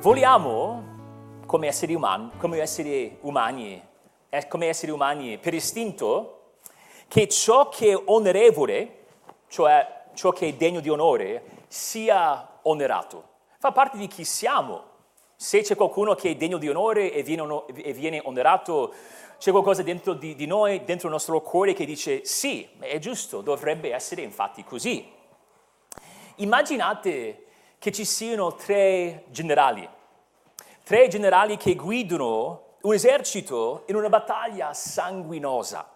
Vogliamo, come esseri umani, come esseri umani, eh, come esseri umani per istinto, che ciò che è onorevole, cioè ciò che è degno di onore, sia onerato. Fa parte di chi siamo. Se c'è qualcuno che è degno di onore e viene, e viene onorato, c'è qualcosa dentro di, di noi, dentro il nostro cuore che dice sì, è giusto, dovrebbe essere infatti così. Immaginate che ci siano tre generali, tre generali che guidano un esercito in una battaglia sanguinosa.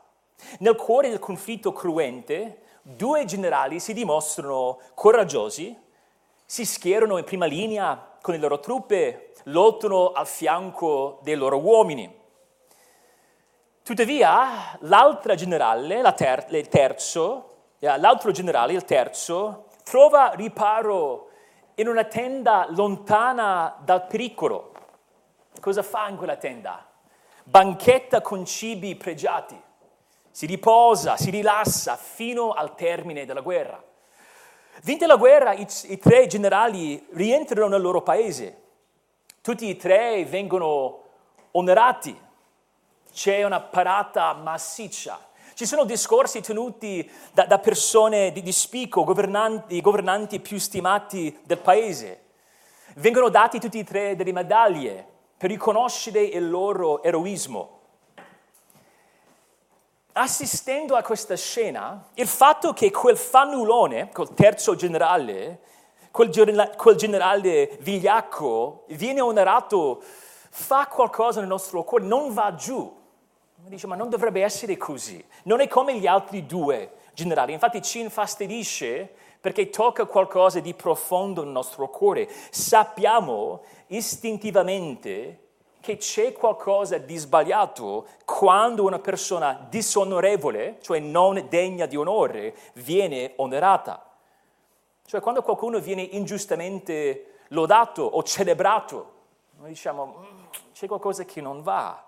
Nel cuore del conflitto cruente, due generali si dimostrano coraggiosi, si schierano in prima linea con le loro truppe, lottano al fianco dei loro uomini. Tuttavia, l'altra generale, la ter- il terzo, eh, l'altro generale, il terzo, trova riparo in una tenda lontana dal pericolo. Cosa fa in quella tenda? Banchetta con cibi pregiati, si riposa, si rilassa fino al termine della guerra. Vinta la guerra, i, i tre generali rientrano nel loro paese. Tutti e tre vengono onorati. C'è una parata massiccia ci sono discorsi tenuti da, da persone di, di spicco, governanti, governanti più stimati del paese. Vengono dati tutti e tre delle medaglie per riconoscere il loro eroismo. Assistendo a questa scena, il fatto che quel fannulone, quel terzo generale, quel, quel generale vigliacco, viene onorato, fa qualcosa nel nostro cuore, non va giù. Dice, ma non dovrebbe essere così. Non è come gli altri due generali. Infatti ci infastidisce perché tocca qualcosa di profondo nel nostro cuore. Sappiamo istintivamente che c'è qualcosa di sbagliato quando una persona disonorevole, cioè non degna di onore, viene onorata. Cioè quando qualcuno viene ingiustamente lodato o celebrato, noi diciamo mm, c'è qualcosa che non va.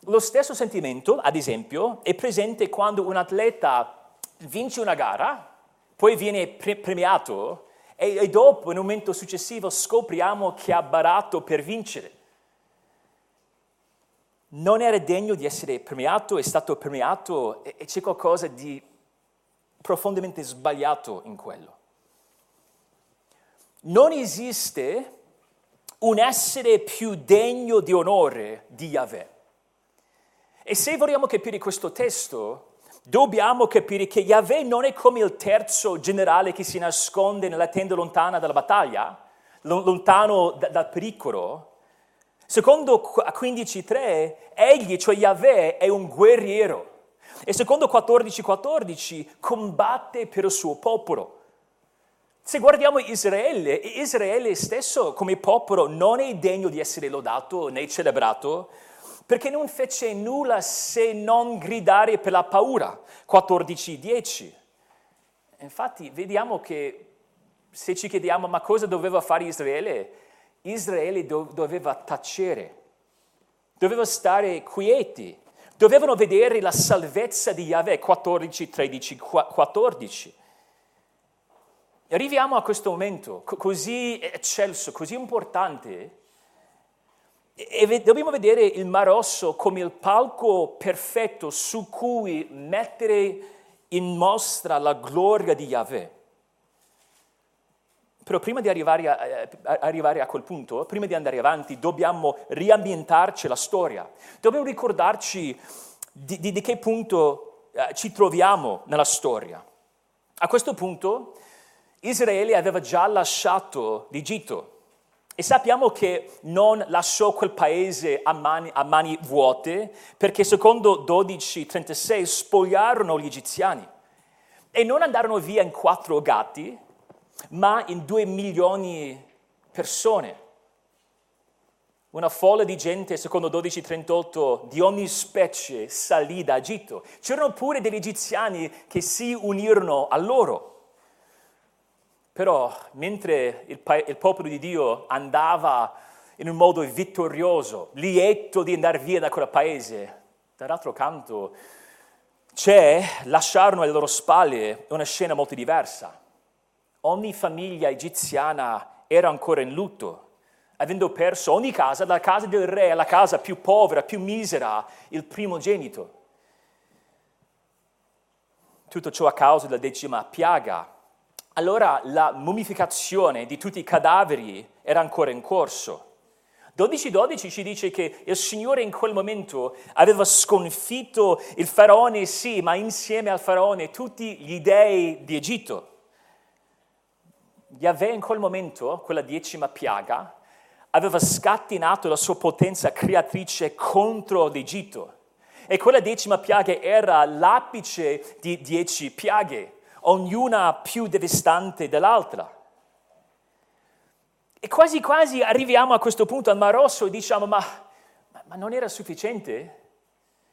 Lo stesso sentimento, ad esempio, è presente quando un atleta vince una gara, poi viene pre- premiato e, e dopo, in un momento successivo, scopriamo che ha barato per vincere. Non era degno di essere premiato, è stato premiato e, e c'è qualcosa di profondamente sbagliato in quello. Non esiste un essere più degno di onore di Yahweh. E se vogliamo capire questo testo, dobbiamo capire che Yahweh non è come il terzo generale che si nasconde nella tenda lontana dalla battaglia, lontano da, dal pericolo. Secondo 15.3, egli, cioè Yahweh, è un guerriero. E secondo 14.14, 14, combatte per il suo popolo. Se guardiamo Israele, Israele stesso come popolo non è degno di essere lodato né celebrato, perché non fece nulla se non gridare per la paura. 14.10. Infatti vediamo che se ci chiediamo ma cosa doveva fare Israele, Israele do- doveva tacere, doveva stare quieti, dovevano vedere la salvezza di Yahweh 14, 13, 14. Arriviamo a questo momento così eccelso, così importante, e dobbiamo vedere il Mar Rosso come il palco perfetto su cui mettere in mostra la gloria di Yahweh. Però prima di arrivare a, eh, a, arrivare a, quel punto, prima di andare avanti, dobbiamo riambientarci la storia. Dobbiamo ricordarci di, di, di che punto eh, ci troviamo nella storia. A questo punto Israele aveva già lasciato l'Egitto e sappiamo che non lasciò quel paese a mani, a mani vuote perché secondo 12.36 spogliarono gli egiziani e non andarono via in quattro gatti, ma in due milioni di persone. Una folla di gente, secondo 12.38, di ogni specie salì da Egitto. C'erano pure degli egiziani che si unirono a loro. Però mentre il, il popolo di Dio andava in un modo vittorioso, lieto di andare via da quel paese, dall'altro canto c'è, lasciarono alle loro spalle una scena molto diversa. Ogni famiglia egiziana era ancora in lutto. avendo perso ogni casa, dalla casa del re alla casa più povera, più misera, il primogenito. Tutto ciò a causa della decima piaga. Allora la mummificazione di tutti i cadaveri era ancora in corso. 12.12 ci dice che il Signore in quel momento aveva sconfitto il faraone, sì, ma insieme al faraone tutti gli dei di Egitto. Yahweh in quel momento, quella decima piaga, aveva scatenato la sua potenza creatrice contro l'Egitto. E quella decima piaga era l'apice di dieci piaghe, ognuna più devastante dell'altra. E quasi quasi arriviamo a questo punto al Mar Rosso e diciamo, ma, ma non era sufficiente?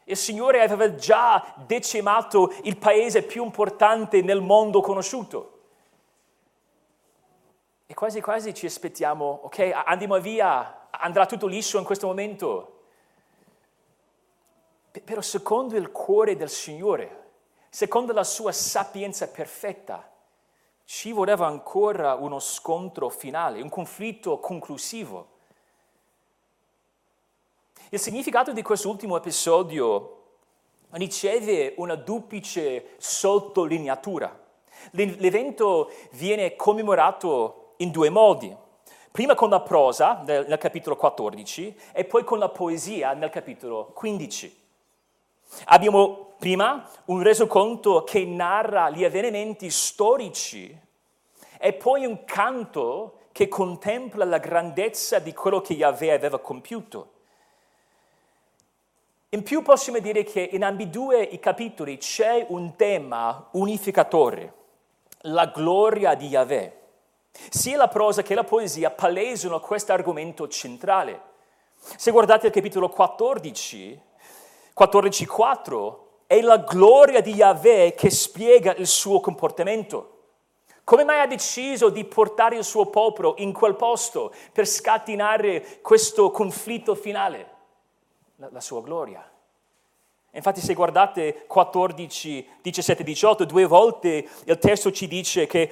Il Signore aveva già decimato il paese più importante nel mondo conosciuto. E quasi quasi ci aspettiamo, ok, andiamo via, andrà tutto liscio in questo momento. Però secondo il cuore del Signore, secondo la sua sapienza perfetta, ci voleva ancora uno scontro finale, un conflitto conclusivo. Il significato di quest'ultimo episodio riceve una duplice sottolineatura. L'evento viene commemorato in due modi. Prima con la prosa nel, capitolo 14 e poi con la poesia nel capitolo 15. Abbiamo prima un resoconto che narra gli avvenimenti storici e poi un canto che contempla la grandezza di quello che Yahweh aveva compiuto. In più possiamo dire che in ambedue i capitoli c'è un tema unificatore, la gloria di Yahweh. Sia la prosa che la poesia palesano questo argomento centrale. Se guardate il capitolo 14, 14.4 è la gloria di Yahweh che spiega il suo comportamento. Come mai ha deciso di portare il suo popolo in quel posto per scatenare questo conflitto finale? La, la sua gloria. Infatti se guardate 14, 17, 18, due volte il testo ci dice che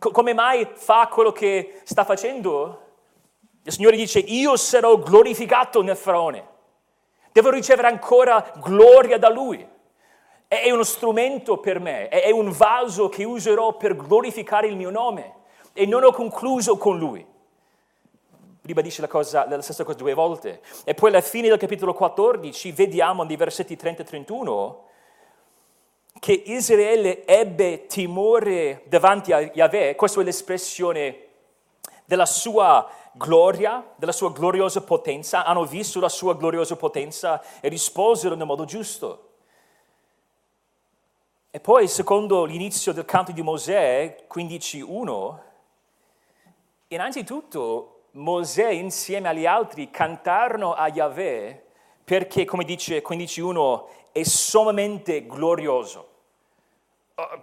come mai fa quello che sta facendo? Il Signore dice io sarò glorificato nel faraone. Devo ricevere ancora gloria da Lui. È uno strumento per me, è un vaso che userò per glorificare il mio nome. E non ho concluso con Lui. Ribadisce la, cosa, la stessa cosa due volte. E poi alla fine del capitolo 14 vediamo nei versetti 30 e 31 che Israele ebbe timore davanti a Yahweh, questa è l'espressione della sua gloria, della sua gloriosa potenza, hanno visto la sua gloriosa potenza e risposero nel modo giusto. E poi, secondo l'inizio del canto di Mosè, 15.1, innanzitutto Mosè insieme agli altri cantarono a Yahweh perché, come dice 15.1, è sommamente glorioso.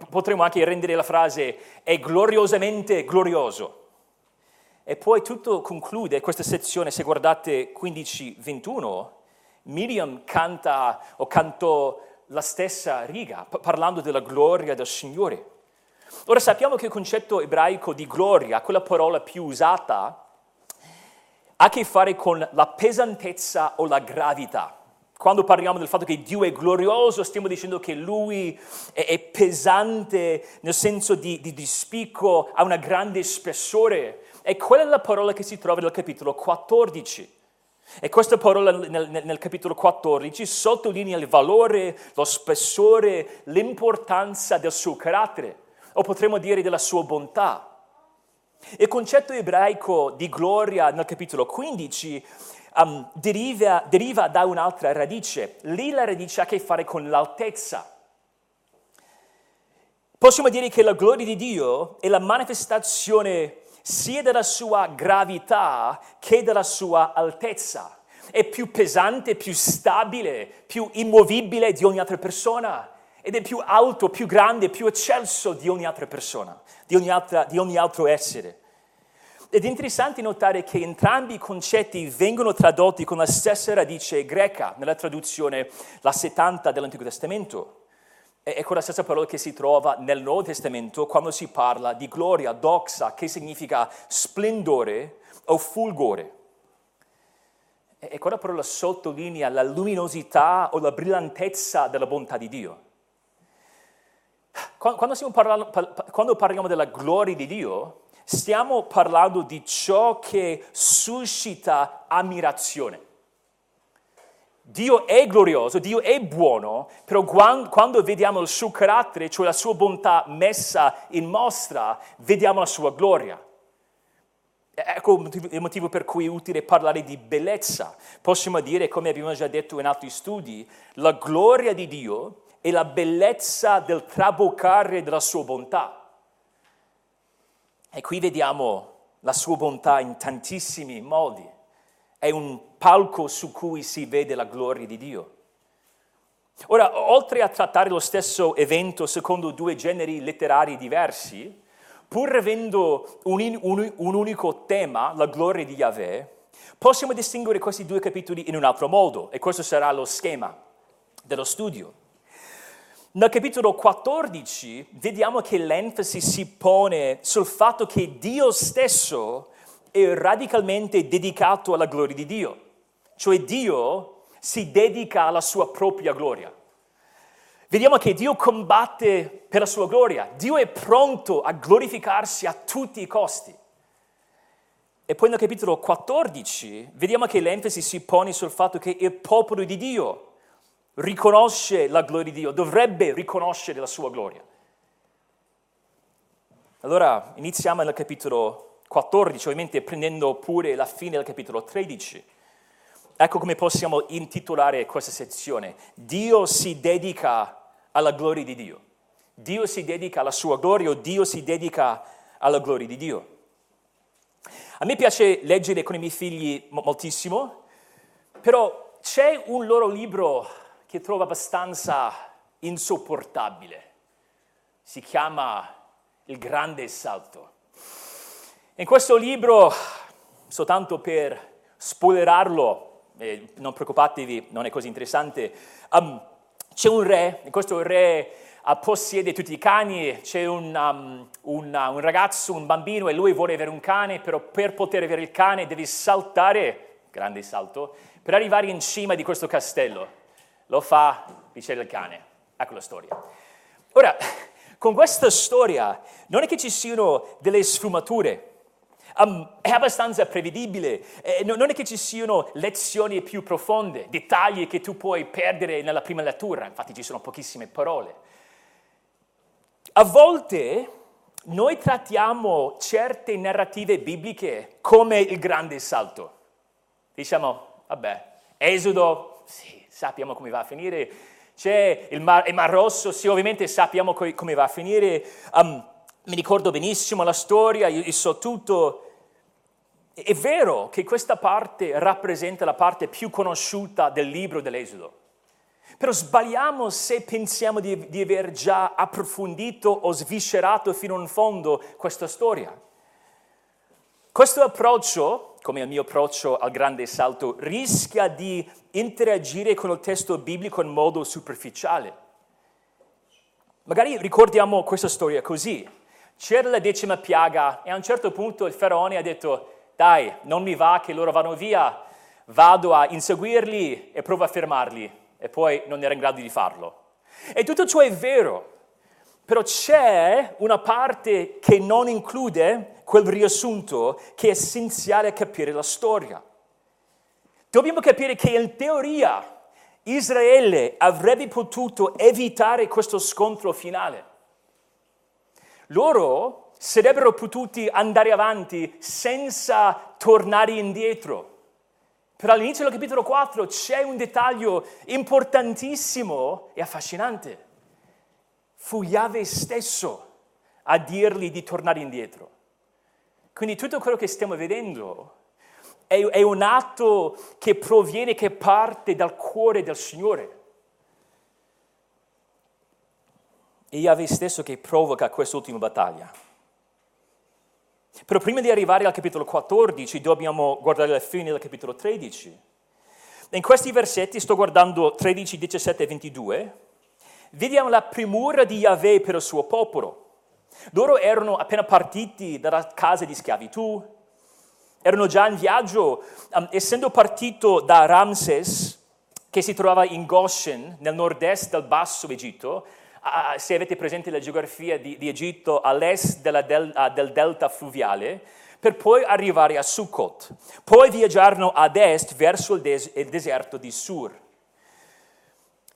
Potremmo anche rendere la frase è gloriosamente glorioso. E poi tutto conclude questa sezione, se guardate 15-21, Miriam canta o cantò la stessa riga, parlando della gloria del Signore. Ora sappiamo che il concetto ebraico di gloria, quella parola più usata, ha a che fare con la pesantezza o la gravità. Quando parliamo del fatto che Dio è glorioso, stiamo dicendo che Lui è, pesante nel senso di, di, di spicco, ha una grande spessore, e quella è la parola che si trova nel capitolo 14. E questa parola nel, nel, nel, capitolo 14 sottolinea il valore, lo spessore, l'importanza del suo carattere, o potremmo dire della sua bontà. Il concetto ebraico di gloria nel capitolo 15 um, deriva, deriva da un'altra radice. Lì la radice ha a che fare con l'altezza. Possiamo dire che la gloria di Dio è la manifestazione sia della sua gravità che della sua altezza. È più pesante, più stabile, più immovibile di ogni altra persona ed è più alto, più grande, più eccelso di ogni altra persona, di ogni, altra, di ogni altro essere. Ed è interessante notare che entrambi i concetti vengono tradotti con la stessa radice greca nella traduzione la 70 dell'Antico Testamento è quella stessa parola che si trova nel Nuovo Testamento quando si parla di gloria, doxa, che significa splendore o fulgore. E quella parola sottolinea la luminosità o la brillantezza della bontà di Dio. Quando, parlando, quando parliamo della gloria di Dio, stiamo parlando di ciò che suscita ammirazione. Dio è glorioso, Dio è buono, però quando vediamo il suo carattere, cioè la sua bontà messa in mostra, vediamo la sua gloria. Ecco il motivo per cui è utile parlare di bellezza. Possiamo dire, come abbiamo già detto in altri studi, la gloria di Dio è la bellezza del traboccare della sua bontà. E qui vediamo la sua bontà in tantissimi modi. È un palco su cui si vede la gloria di Dio. Ora, oltre a trattare lo stesso evento secondo due generi letterari diversi, pur avendo un, un, un unico tema, la gloria di Yahweh, possiamo distinguere questi due capitoli in un altro modo e questo sarà lo schema dello studio. Nel capitolo 14 vediamo che l'enfasi si pone sul fatto che Dio stesso è radicalmente dedicato alla gloria di Dio, cioè Dio si dedica alla sua propria gloria. Vediamo che Dio combatte per la sua gloria, Dio è pronto a glorificarsi a tutti i costi. E poi nel capitolo 14 vediamo che l'enfasi si pone sul fatto che il popolo di Dio riconosce la gloria di Dio, dovrebbe riconoscere la sua gloria. Allora iniziamo nel capitolo 14, ovviamente prendendo pure la fine del capitolo 13. Ecco come possiamo intitolare questa sezione. Dio si dedica alla gloria di Dio. Dio si dedica alla sua gloria o Dio si dedica alla gloria di Dio. A me piace leggere con i miei figli moltissimo, però c'è un loro libro che trovo abbastanza insopportabile. Si chiama Il grande salto. In questo libro, soltanto per spoilerarlo, eh, non preoccupatevi, non è così interessante, um, c'è un re, questo re uh, possiede tutti i cani, c'è un, um, un, uh, un, ragazzo, un bambino e lui vuole avere un cane, però per poter avere il cane devi saltare, grande salto, per arrivare in cima di questo castello. Lo fa, riceve il cane. Ecco la storia. Ora, con questa storia non è che ci siano delle sfumature, um, è abbastanza prevedibile, eh, non è che ci siano lezioni più profonde, dettagli che tu puoi perdere nella prima lettura, infatti ci sono pochissime parole. A volte noi trattiamo certe narrative bibliche come il grande salto. Diciamo, vabbè, Esodo, sì, sappiamo come va a finire, c'è il Mar, il mar Rosso, sì, ovviamente sappiamo co- come va a finire, um, mi ricordo benissimo la storia, io, io so tutto, è vero che questa parte rappresenta la parte più conosciuta del libro dell'Esodo, però sbagliamo se pensiamo di, di aver già approfondito o sviscerato fino in fondo questa storia. Questo approccio, come il mio approccio al grande salto, rischia di interagire con il testo biblico in modo superficiale. Magari ricordiamo questa storia così. C'era la decima piaga e a un certo punto il faraone ha detto dai, non mi va che loro vanno via, vado a inseguirli e provo a fermarli e poi non era in grado di farlo. E tutto ciò è vero, però c'è una parte che non include quel riassunto che è essenziale a capire la storia. Dobbiamo capire che in teoria Israele avrebbe potuto evitare questo scontro finale. Loro sarebbero potuti andare avanti senza tornare indietro. Però all'inizio del capitolo 4 c'è un dettaglio importantissimo e affascinante. Fu Yahweh stesso a dirgli di tornare indietro. Quindi tutto quello che stiamo vedendo è, è un atto che proviene, che parte dal cuore del Signore. È Yahweh stesso che provoca quest'ultima battaglia. Però prima di arrivare al capitolo 14 dobbiamo guardare la fine del capitolo 13. In questi versetti, sto guardando 13, 17 e 22, vediamo la premura di Yahweh per il suo popolo. Loro erano appena partiti dalla casa di schiavitù, erano già in viaggio, um, essendo partito da Ramses, che si trovava in Goshen, nel nord-est del Basso Egitto, uh, se avete presente la geografia di, di Egitto, all'est del, uh, del delta fluviale, per poi arrivare a Sukkot. Poi viaggiarono ad est verso il, des- il deserto di Sur.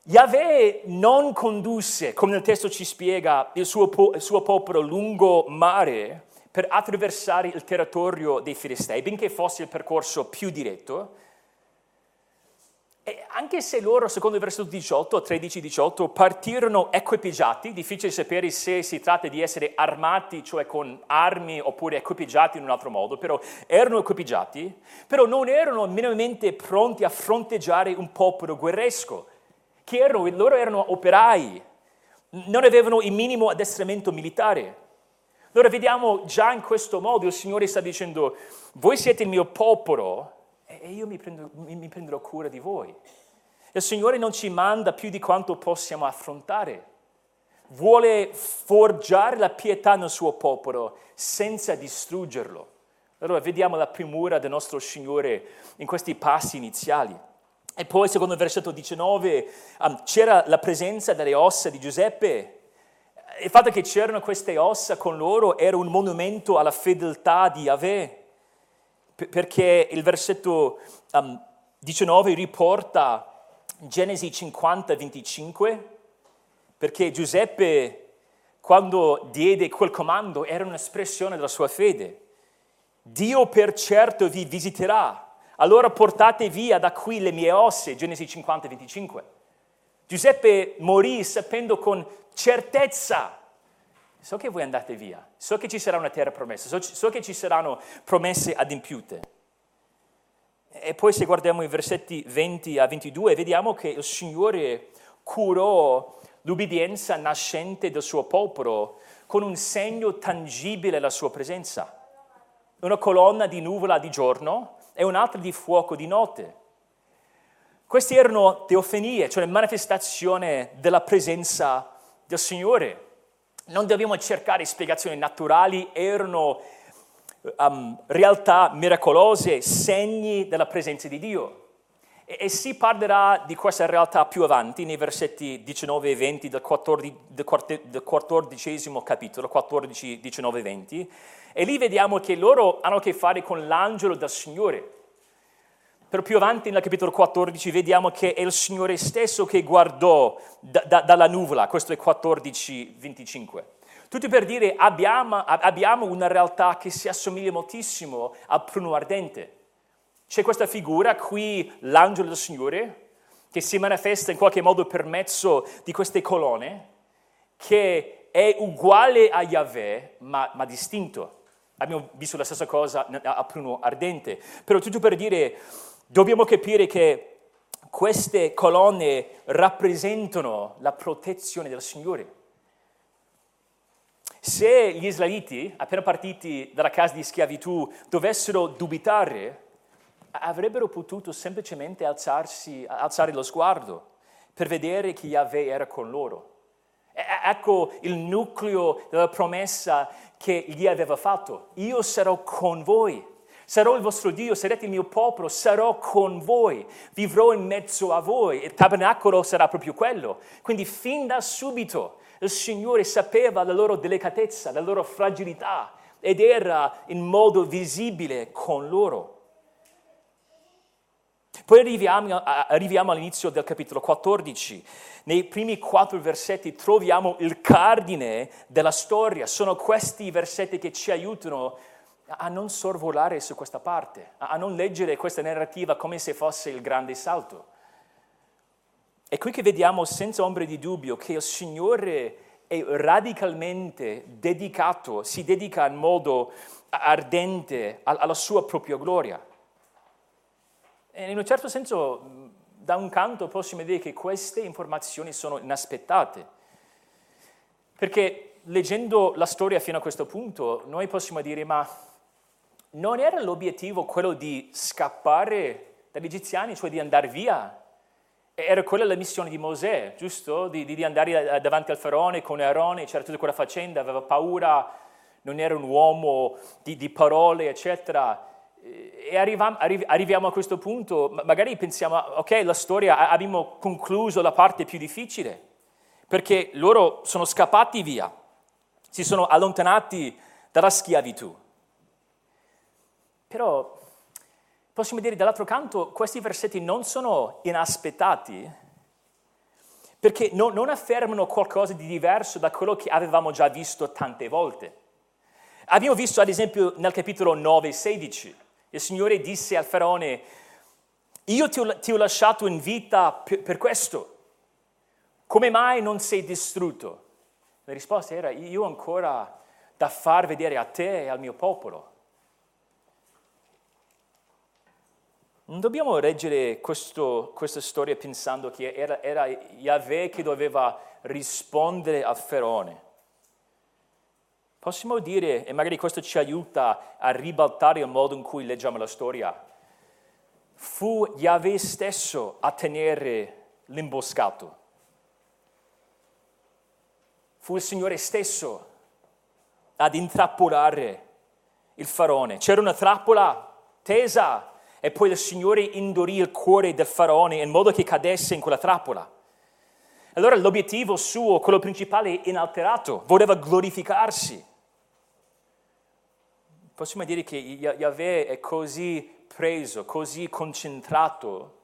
Yahweh non condusse, come il testo ci spiega, il suo, po- il suo popolo lungo mare per attraversare il territorio dei Filistei, benché fosse il percorso più diretto. E anche se loro, secondo il versetto 18, 13-18, partirono equipaggiati, difficile sapere se si tratta di essere armati, cioè con armi, oppure equipaggiati in un altro modo, però erano equipaggiati, però non erano minimamente pronti a fronteggiare un popolo guerresco che erano, loro erano operai, non avevano il minimo addestramento militare. Allora vediamo già in questo modo il Signore sta dicendo, voi siete il mio popolo e io mi, prendo, mi prenderò cura di voi. Il Signore non ci manda più di quanto possiamo affrontare. Vuole forgiare la pietà nel suo popolo senza distruggerlo. Allora vediamo la premura del nostro Signore in questi passi iniziali. E poi, secondo il versetto 19, um, c'era la presenza delle ossa di Giuseppe. Il fatto che c'erano queste ossa con loro era un monumento alla fedeltà di Yahweh, perché il versetto um, 19 riporta Genesi 50, 25, perché Giuseppe, quando diede quel comando, era un'espressione della sua fede. Dio per certo vi visiterà allora portate via da qui le mie ossa, Genesi 50, 25. Giuseppe morì sapendo con certezza, so che voi andate via, so che ci sarà una terra promessa, so, so che ci saranno promesse adempiute. E poi se guardiamo i versetti 20 a 22, vediamo che il Signore curò l'ubbidienza nascente del suo popolo con un segno tangibile alla sua presenza. Una colonna di nuvola di giorno e un'altra di fuoco di notte. Queste erano teofanie, cioè manifestazione della presenza del Signore. Non dobbiamo cercare spiegazioni naturali, erano um, realtà miracolose, segni della presenza di Dio. E, e, si parlerà di questa realtà più avanti, nei versetti 19 e 20 del, 14, del 14 capitolo, 14, 19 e 20. E lì vediamo che loro hanno a che fare con l'angelo del Signore. Però più avanti nel capitolo 14 vediamo che è il Signore stesso che guardò da, da, dalla nuvola, questo è 14, 25. Tutto per dire abbiamo, abbiamo una realtà che si assomiglia moltissimo al pruno ardente. C'è questa figura qui, l'angelo del Signore, che si manifesta in qualche modo per mezzo di queste colonne, che è uguale a Yahweh, ma, ma distinto. Abbiamo visto la stessa cosa a pruno ardente. Però tutto per dire, dobbiamo capire che queste colonne rappresentano la protezione del Signore. Se gli israeliti, appena partiti dalla casa di schiavitù, dovessero dubitare, avrebbero potuto semplicemente alzarsi, alzare lo sguardo per vedere che Yahweh era con loro. Ecco il nucleo della promessa che gli aveva fatto. Io sarò con voi, sarò il vostro Dio, sarete il mio popolo, sarò con voi, vivrò in mezzo a voi. Il tabernacolo sarà proprio quello. Quindi fin da subito il Signore sapeva la loro delicatezza, la loro fragilità ed era in modo visibile con loro. Poi arriviamo, arriviamo, all'inizio del capitolo 14. Nei primi quattro versetti troviamo il cardine della storia. Sono questi versetti che ci aiutano a non sorvolare su questa parte, a non leggere questa narrativa come se fosse il grande salto. È qui che vediamo senza ombra di dubbio che il Signore è radicalmente dedicato, si dedica in modo ardente alla sua propria gloria. E in un certo senso, da un canto possiamo dire che queste informazioni sono inaspettate, perché leggendo la storia fino a questo punto, noi possiamo dire, ma non era l'obiettivo quello di scappare dagli egiziani, cioè di andare via? Era quella la missione di Mosè, giusto? Di, di andare davanti al faraone con Aarone, c'era tutta quella faccenda, aveva paura, non era un uomo di, di parole, eccetera e arriviamo, arriviamo a questo punto, magari pensiamo, ok, la storia, abbiamo concluso la parte più difficile, perché loro sono scappati via, si sono allontanati dalla schiavitù. Però possiamo dire dall'altro canto, questi versetti non sono inaspettati, perché no, non affermano qualcosa di diverso da quello che avevamo già visto tante volte. Abbiamo visto ad esempio nel capitolo 9, 16, il Signore disse al faraone, io ti ho, ti ho lasciato in vita per, per questo, come mai non sei distrutto? La risposta era, io ho ancora da far vedere a te e al mio popolo. Non dobbiamo leggere questo, questa storia pensando che era, era Yahweh che doveva rispondere al faraone. Possiamo dire, e magari questo ci aiuta a ribaltare il modo in cui leggiamo la storia, fu Yahweh stesso a tenere l'imboscato. Fu il Signore stesso ad intrappolare il faraone. C'era una trappola tesa e poi il Signore indurì il cuore del faraone in modo che cadesse in quella trappola. Allora l'obiettivo suo, quello principale, inalterato, voleva glorificarsi. Possiamo dire che Yahweh è così preso, così concentrato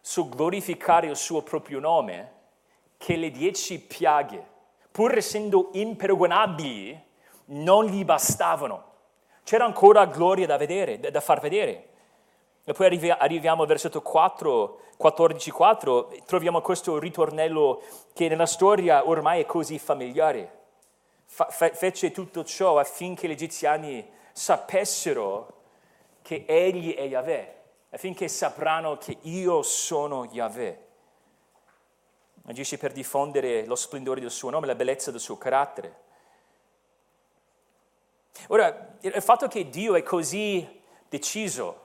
su glorificare il suo proprio nome, che le dieci piaghe, pur essendo imperagonabili, non gli bastavano. C'era ancora gloria da vedere, da far vedere. E poi arriviamo al versetto 4, 14, 4, troviamo questo ritornello che nella storia ormai è così familiare. Fa, fece tutto ciò affinché gli egiziani sapessero che egli è Yahweh, affinché sapranno che io sono Yahweh. Agisce per diffondere lo splendore del suo nome, la bellezza del suo carattere. Ora, il fatto che Dio è così deciso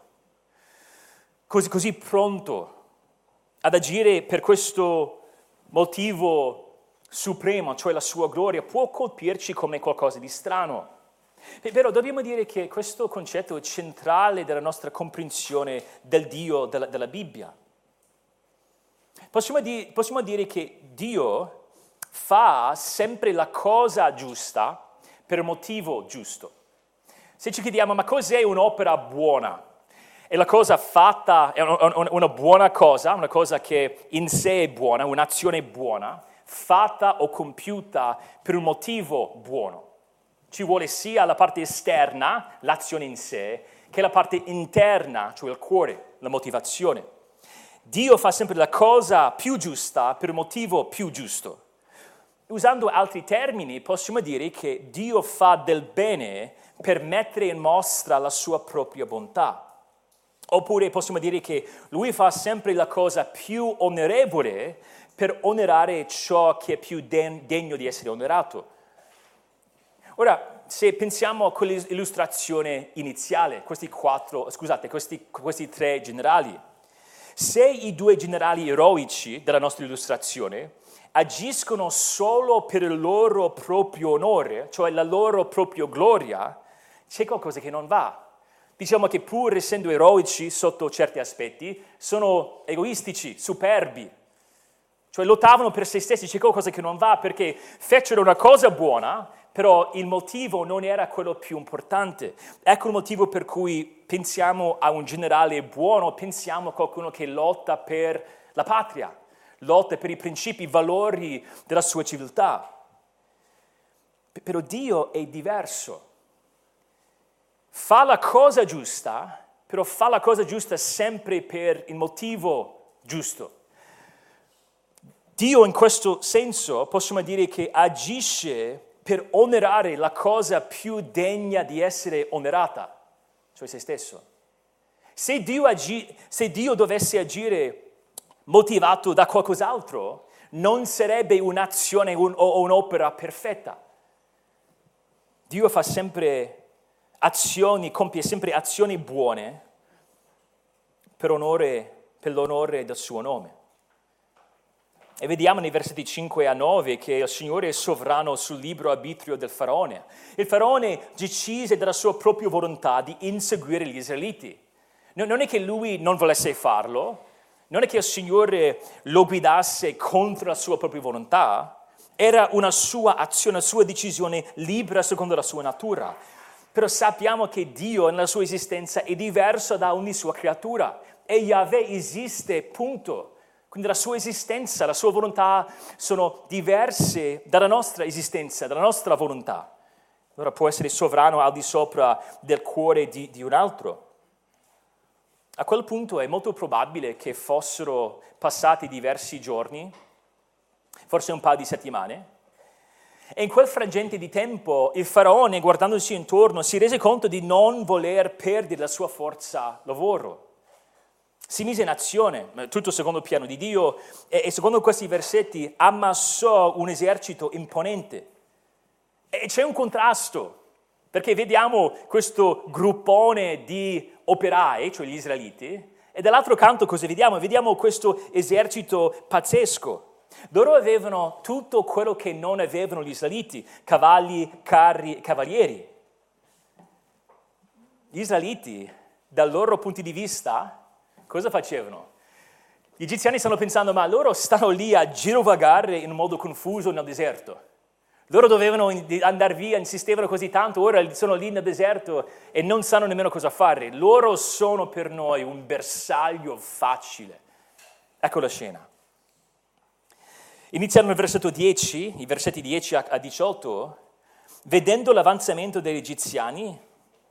così, così pronto ad agire per questo motivo supremo, cioè la sua gloria, può colpirci come qualcosa di strano. Però dobbiamo dire che questo concetto è centrale della nostra comprensione del Dio della, della Bibbia. Possiamo, di, possiamo dire che Dio fa sempre la cosa giusta per motivo giusto. Se ci chiediamo ma cos'è un'opera buona? E la cosa fatta è una buona cosa, una cosa che in sé è buona, un'azione buona, fatta o compiuta per un motivo buono. Ci vuole sia la parte esterna, l'azione in sé, che la parte interna, cioè il cuore, la motivazione. Dio fa sempre la cosa più giusta per un motivo più giusto. Usando altri termini, possiamo dire che Dio fa del bene per mettere in mostra la sua propria bontà. Oppure possiamo dire che lui fa sempre la cosa più onorevole per onorare ciò che è più degno di essere onorato. Ora, se pensiamo a quell'illustrazione iniziale, questi, quattro, scusate, questi, questi tre generali, se i due generali eroici della nostra illustrazione agiscono solo per il loro proprio onore, cioè la loro propria gloria, c'è qualcosa che non va diciamo che pur essendo eroici sotto certi aspetti, sono egoistici, superbi, cioè lottavano per se stessi, c'è qualcosa che non va perché fecero una cosa buona, però il motivo non era quello più importante. Ecco il motivo per cui pensiamo a un generale buono, pensiamo a qualcuno che lotta per la patria, lotta per i principi, i valori della sua civiltà. Però Dio è diverso fa la cosa giusta, però fa la cosa giusta sempre per il motivo giusto. Dio in questo senso possiamo dire che agisce per onorare la cosa più degna di essere onorata, cioè se stesso. Se Dio, agi, se Dio dovesse agire motivato da qualcos'altro, non sarebbe un'azione un, o un'opera perfetta. Dio fa sempre azioni, compie sempre azioni buone per, onore, per l'onore del suo nome. E vediamo nei versetti 5 a 9 che il Signore è sovrano sul libro arbitrio del faraone. Il faraone decise dalla sua propria volontà di inseguire gli israeliti. Non è che lui non volesse farlo, non è che il Signore lo guidasse contro la sua propria volontà, era una sua azione, una sua decisione libera secondo la sua natura. Però sappiamo che Dio nella sua esistenza è diverso da ogni sua creatura e Yahweh esiste, punto. Quindi la sua esistenza, la sua volontà sono diverse dalla nostra esistenza, dalla nostra volontà. Allora può essere sovrano al di sopra del cuore di, di un altro. A quel punto è molto probabile che fossero passati diversi giorni, forse un paio di settimane, e in quel frangente di tempo il faraone, guardandosi intorno, si rese conto di non voler perdere la sua forza lavoro si mise in azione, tutto secondo il piano di Dio, e, e secondo questi versetti ammassò un esercito imponente. E c'è un contrasto, perché vediamo questo gruppone di operai, cioè gli israeliti, e dall'altro canto cosa vediamo? Vediamo questo esercito pazzesco. Loro avevano tutto quello che non avevano gli israeliti, cavalli, carri, cavalieri. Gli israeliti, dal loro punto di vista, cosa facevano? Gli egiziani stanno pensando, ma loro stanno lì a girovagare in modo confuso nel deserto. Loro dovevano andare via, insistevano così tanto, ora sono lì nel deserto e non sanno nemmeno cosa fare. Loro sono per noi un bersaglio facile. Ecco la scena. Iniziano nel versetto 10, i versetti 10 a 18, vedendo l'avanzamento degli egiziani,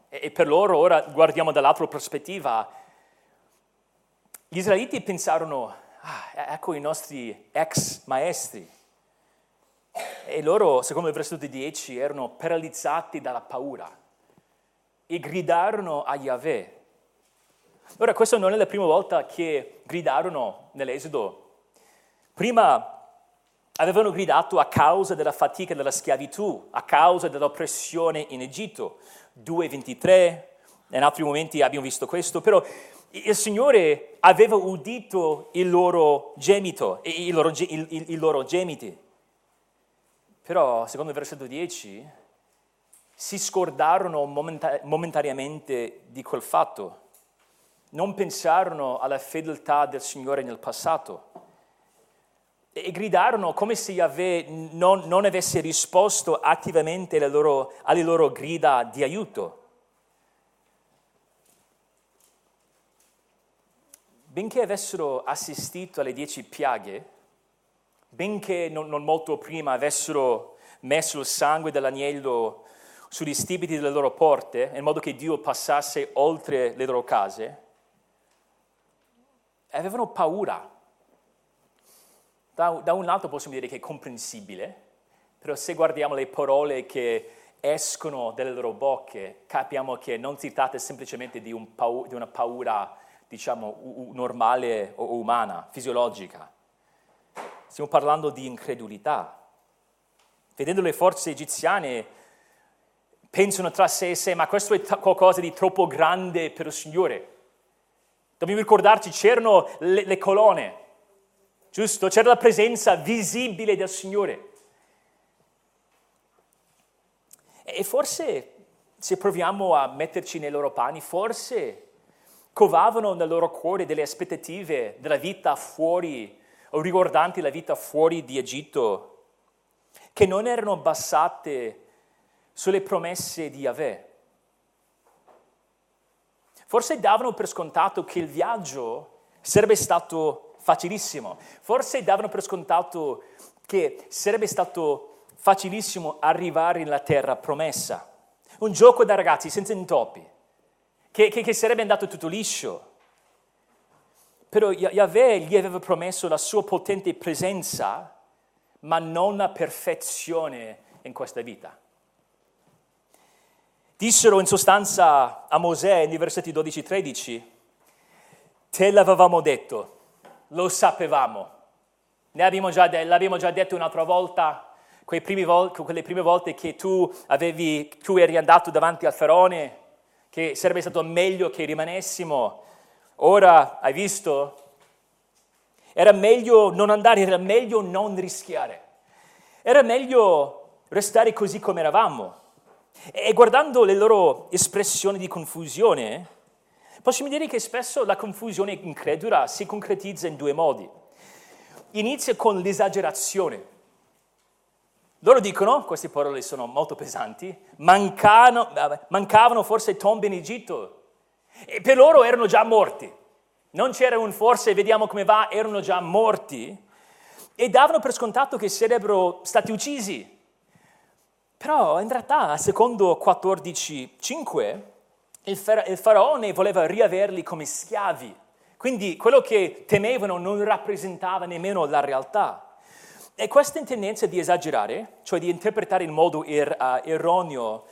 e per loro ora guardiamo dall'altra prospettiva, gli israeliti pensarono, ah, ecco i nostri ex maestri. E loro, secondo il versetto 10, erano paralizzati dalla paura e gridarono a Yahweh. Ora, questa non è la prima volta che gridarono nell'Esodo. Prima avevano gridato a causa della fatica della schiavitù, a causa dell'oppressione in Egitto. 2.23, in altri momenti abbiamo visto questo, però il Signore aveva udito il loro gemito, i loro, il, il, i loro gemiti. Però, secondo il versetto 10, si scordarono momentaneamente di quel fatto. Non pensarono alla fedeltà del Signore nel passato. E gridarono come se Yahweh non, non avesse risposto attivamente alle loro, alle loro grida di aiuto. benché avessero assistito alle dieci piaghe, benché non, non molto prima avessero messo il sangue dell'agnello sugli stipiti delle loro porte, in modo che Dio passasse oltre le loro case, avevano paura. Da, da, un lato possiamo dire che è comprensibile, però se guardiamo le parole che escono dalle loro bocche, capiamo che non si tratta semplicemente di, un pau- di una paura diciamo, normale o umana, fisiologica. Stiamo parlando di incredulità. Vedendo le forze egiziane, pensano tra sé e sé, ma questo è t- qualcosa di troppo grande per il Signore. Dobbiamo ricordarci, c'erano le, le colonne, giusto? C'era la presenza visibile del Signore. E forse, se proviamo a metterci nei loro panni, forse covavano nel loro cuore delle aspettative della vita fuori o riguardanti la vita fuori di Egitto, che non erano basate sulle promesse di Yahweh. Forse davano per scontato che il viaggio sarebbe stato facilissimo, forse davano per scontato che sarebbe stato facilissimo arrivare nella terra promessa. Un gioco da ragazzi senza intoppi che, che, che sarebbe andato tutto liscio. Però Yahweh gli aveva promesso la sua potente presenza, ma non la perfezione in questa vita. Dissero in sostanza a Mosè nei versetti 12-13, te l'avevamo detto, lo sapevamo, ne abbiamo già de- l'abbiamo già detto un'altra volta, vol- quelle prime volte che tu, avevi, tu eri andato davanti al faraone che sarebbe stato meglio che rimanessimo. Ora hai visto? Era meglio non andare, era meglio non rischiare. Era meglio restare così come eravamo. E guardando le loro espressioni di confusione, possiamo dire che spesso la confusione incredula si concretizza in due modi. Inizia con l'esagerazione. Loro dicono, queste parole sono molto pesanti, mancano, mancavano forse tombe in Egitto e per loro erano già morti. Non c'era un forse, vediamo come va, erano già morti e davano per scontato che sarebbero stati uccisi. Però in realtà, secondo 14.5, il, fara- il faraone voleva riaverli come schiavi. Quindi quello che temevano non rappresentava nemmeno la realtà. E questa tendenza di esagerare, cioè di interpretare in modo er- uh, erroneo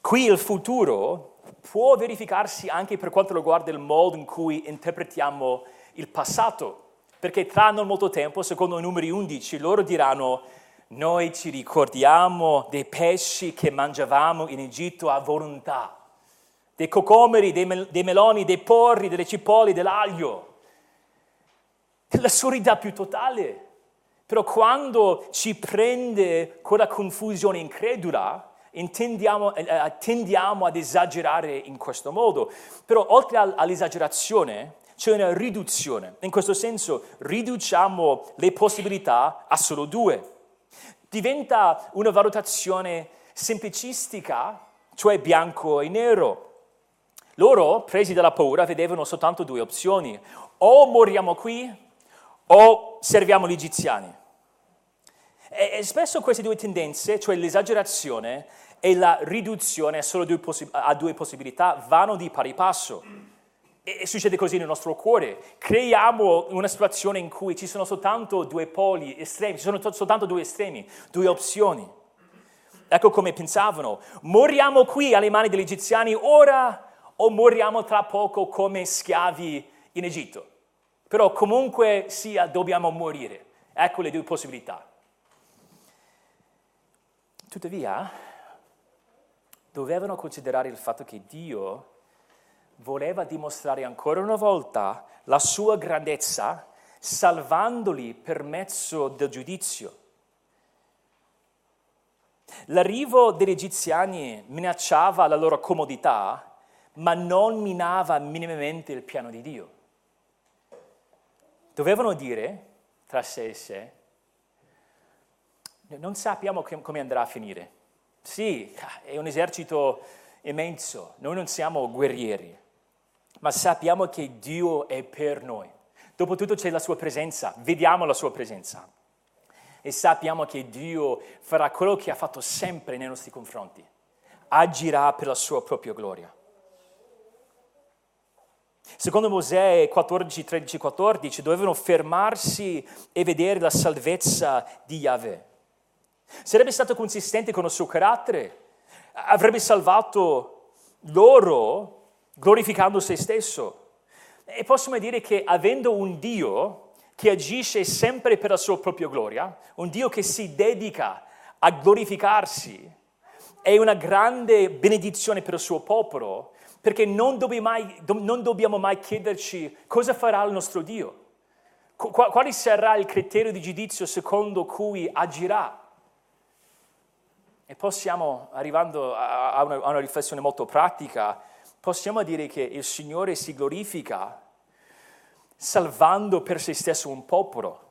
qui il futuro, può verificarsi anche per quanto riguarda il modo in cui interpretiamo il passato. Perché tra non molto tempo, secondo i numeri 11, loro diranno noi ci ricordiamo dei pesci che mangiavamo in Egitto a volontà, dei cocomeri, dei, mel- dei meloni, dei porri, delle cipolle, dell'aglio. La sordità più totale. Però quando ci prende quella confusione incredula, intendiamo, eh, eh tendiamo ad esagerare in questo modo. Però oltre all'esagerazione, c'è una riduzione. In questo senso riduciamo le possibilità a solo due. Diventa una valutazione semplicistica, cioè bianco e nero. Loro, presi dalla paura, vedevano soltanto due opzioni. O moriamo qui o serviamo gli egiziani. E, spesso queste due tendenze, cioè l'esagerazione e la riduzione due, possi- a due possibilità, vanno di pari passo. E succede così nel nostro cuore. Creiamo una situazione in cui ci sono soltanto due poli estremi, ci sono soltanto due estremi, due opzioni. Ecco come pensavano. Moriamo qui alle mani degli egiziani ora o moriamo tra poco come schiavi in Egitto. Però comunque sia dobbiamo morire. Ecco le due possibilità. Tuttavia, dovevano considerare il fatto che Dio voleva dimostrare ancora una volta la sua grandezza salvandoli per mezzo del giudizio. L'arrivo degli egiziani minacciava la loro comodità, ma non minava minimamente il piano di Dio. Dovevano dire tra sé e sé, non sappiamo come andrà a finire. Sì, è un esercito immenso, noi non siamo guerrieri, ma sappiamo che Dio è per noi. Dopotutto c'è la sua presenza, vediamo la sua presenza e sappiamo che Dio farà quello che ha fatto sempre nei nostri confronti, agirà per la sua propria gloria. Secondo Mosè 14, 13, 14 dovevano fermarsi e vedere la salvezza di Yahweh. Sarebbe stato consistente con il suo carattere, avrebbe salvato loro glorificando se stesso. E possiamo dire che avendo un Dio che agisce sempre per la sua propria gloria, un Dio che si dedica a glorificarsi, è una grande benedizione per il suo popolo, perché non dobbiamo mai, non dobbiamo mai chiederci cosa farà il nostro Dio, quale sarà il criterio di giudizio secondo cui agirà. E possiamo, arrivando a una, a una riflessione molto pratica, possiamo dire che il Signore si glorifica salvando per se stesso un popolo.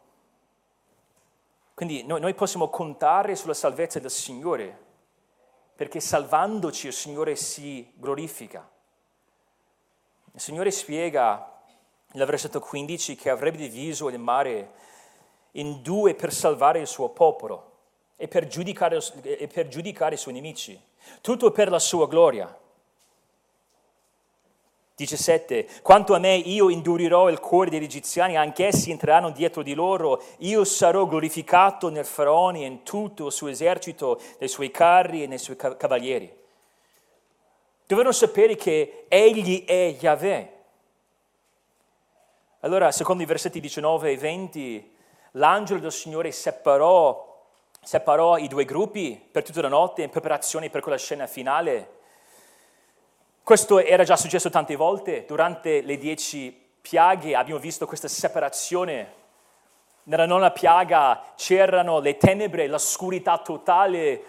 Quindi noi, noi possiamo contare sulla salvezza del Signore, perché salvandoci il Signore si glorifica. Il Signore spiega nel versetto 15 che avrebbe diviso il mare in due per salvare il suo popolo e per giudicare, e per giudicare i suoi nemici, tutto per la sua gloria. 17. Quanto a me, io indurirò il cuore degli egiziani, anch'essi entreranno dietro di loro. Io sarò glorificato nel faraone e in tutto il suo esercito, nei suoi carri e nei suoi cavalieri. Dovevano sapere che egli è Yahweh. Allora, secondo i versetti 19 e 20, l'angelo del Signore separò, separò i due gruppi per tutta la notte in preparazione per quella scena finale. Questo era già successo tante volte, durante le dieci piaghe abbiamo visto questa separazione. Nella nona piaga c'erano le tenebre, l'oscurità totale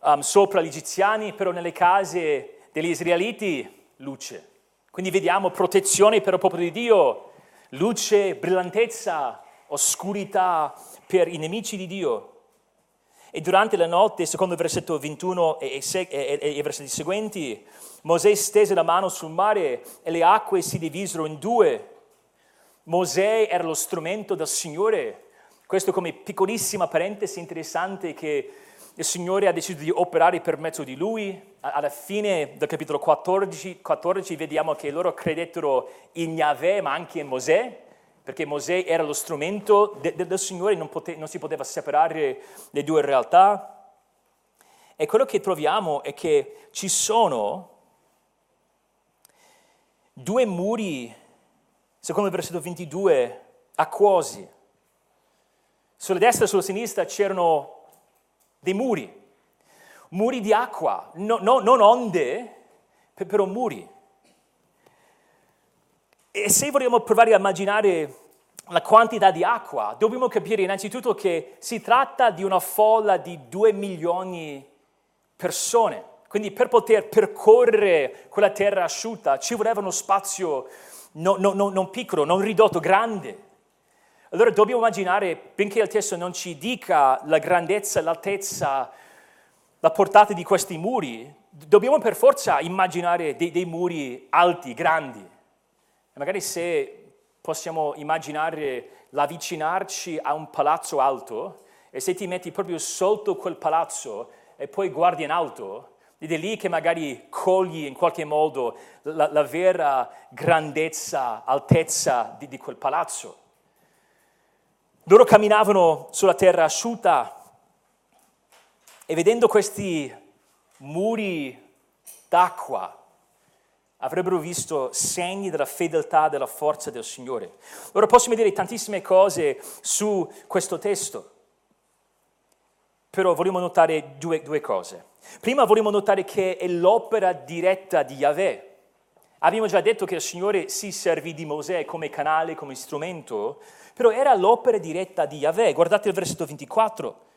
um, sopra gli egiziani, però nelle case degli israeliti luce. Quindi vediamo protezione per il popolo di Dio, luce, brillantezza, oscurità per i nemici di Dio. E durante la notte, secondo il versetto 21 e, e, e, e i versetti seguenti, Mosè stese la mano sul mare e le acque si divisero in due. Mosè era lo strumento del Signore. Questo come piccolissima parentesi interessante che il Signore ha deciso di operare per mezzo di lui. Alla fine del capitolo 14, 14 vediamo che loro credettero in Yahweh ma anche in Mosè perché Mosè era lo strumento de- de- del Signore, non, pote- non si poteva separare le due realtà. E quello che troviamo è che ci sono due muri, secondo il versetto 22, acquosi. Sulla destra e sulla sinistra c'erano dei muri, muri di acqua, no, no, non onde, però muri. E se vogliamo provare a immaginare la quantità di acqua, dobbiamo capire innanzitutto che si tratta di una folla di due milioni di persone. Quindi per poter percorrere quella terra asciutta ci voleva uno spazio no, no, no, non piccolo, non ridotto, grande. Allora dobbiamo immaginare, benché il testo non ci dica la grandezza, l'altezza, la portata di questi muri, dobbiamo per forza immaginare dei, dei muri alti, grandi. E magari se possiamo immaginare l'avvicinarci a un palazzo alto e se ti metti proprio sotto quel palazzo e poi guardi in alto, ed è lì che magari cogli in qualche modo la, la vera grandezza, altezza di, di quel palazzo. Loro camminavano sulla terra asciutta e vedendo questi muri d'acqua avrebbero visto segni della fedeltà, della forza del Signore. Ora possiamo dire tantissime cose su questo testo, però vogliamo notare due, due cose. Prima vogliamo notare che è l'opera diretta di Yahweh. Abbiamo già detto che il Signore si servì di Mosè come canale, come strumento, però era l'opera diretta di Yahweh. Guardate il versetto 24.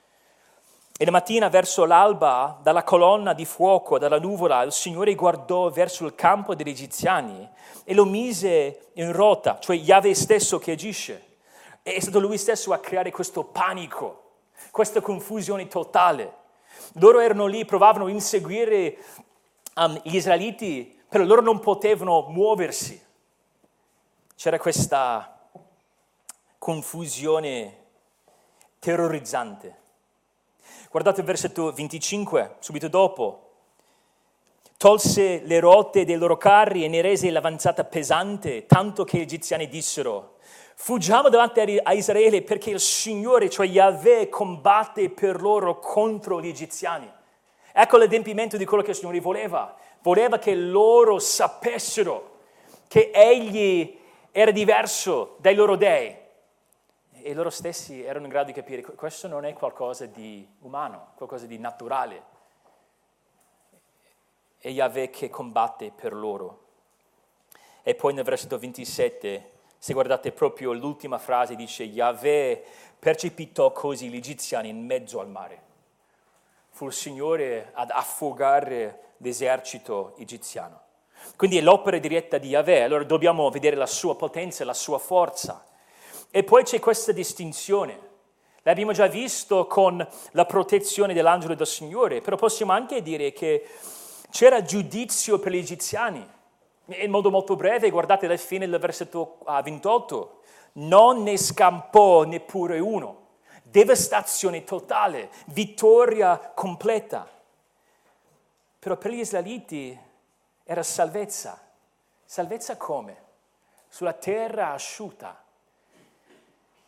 E la mattina verso l'alba, dalla colonna di fuoco, dalla nuvola, il Signore guardò verso il campo degli egiziani e lo mise in rota, cioè Yahweh stesso che agisce. È stato lui stesso a creare questo panico, questa confusione totale. Loro erano lì, provavano a inseguire um, gli israeliti, però loro non potevano muoversi. C'era questa confusione terrorizzante. Guardate il versetto 25, subito dopo. Tolse le rotte dei loro carri e ne rese l'avanzata pesante, tanto che gli egiziani dissero, fuggiamo davanti a Israele perché il Signore, cioè Yahweh, combatte per loro contro gli egiziani. Ecco l'adempimento di quello che il Signore voleva. Voleva che loro sapessero che Egli era diverso dai loro dei e loro stessi erano in grado di capire che questo non è qualcosa di umano, qualcosa di naturale. È Yahweh che combatte per loro. E poi nel versetto 27, se guardate proprio l'ultima frase, dice Yahweh percepitò così gli egiziani in mezzo al mare. Fu il Signore ad affogare l'esercito egiziano. Quindi è l'opera diretta di Yahweh, allora dobbiamo vedere la sua potenza, la sua forza. E poi c'è questa distinzione. L'abbiamo già visto con la protezione dell'angelo del Signore, però possiamo anche dire che c'era giudizio per gli egiziani. In modo molto breve, guardate la fine del versetto 28, non ne scampò neppure uno. Devastazione totale, vittoria completa. Però per gli israeliti era salvezza. Salvezza come? Sulla terra asciutta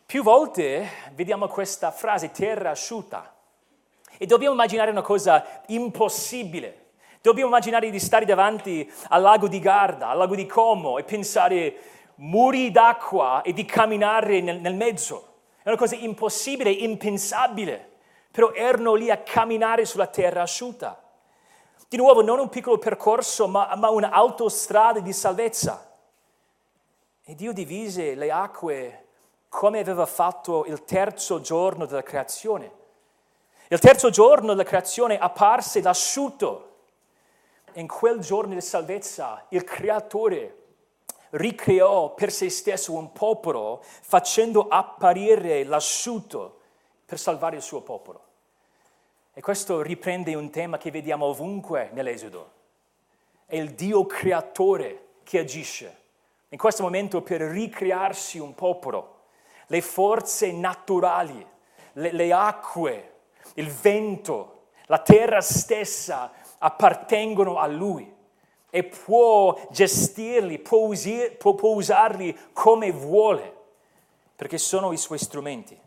più volte vediamo questa frase terra asciutta e dobbiamo immaginare una cosa impossibile. Dobbiamo immaginare di stare davanti al lago di Garda, al lago di Como e pensare muri d'acqua e di camminare nel, nel mezzo. È una cosa impossibile, impensabile, però erano lì a camminare sulla terra asciutta. Di nuovo, non un piccolo percorso, ma, ma un'autostrada di salvezza. E Dio divise le acque come aveva fatto il terzo giorno della creazione. Il terzo giorno della creazione apparse l'asciutto. In quel giorno di salvezza il creatore ricreò per se stesso un popolo facendo apparire l'asciutto per salvare il suo popolo. E questo riprende un tema che vediamo ovunque nell'Esodo. È il Dio creatore che agisce in questo momento per ricrearsi un popolo. Le forze naturali, le, le acque, il vento, la terra stessa appartengono a Lui e può gestirli, può, usir, può, può usarli come vuole, perché sono i suoi strumenti.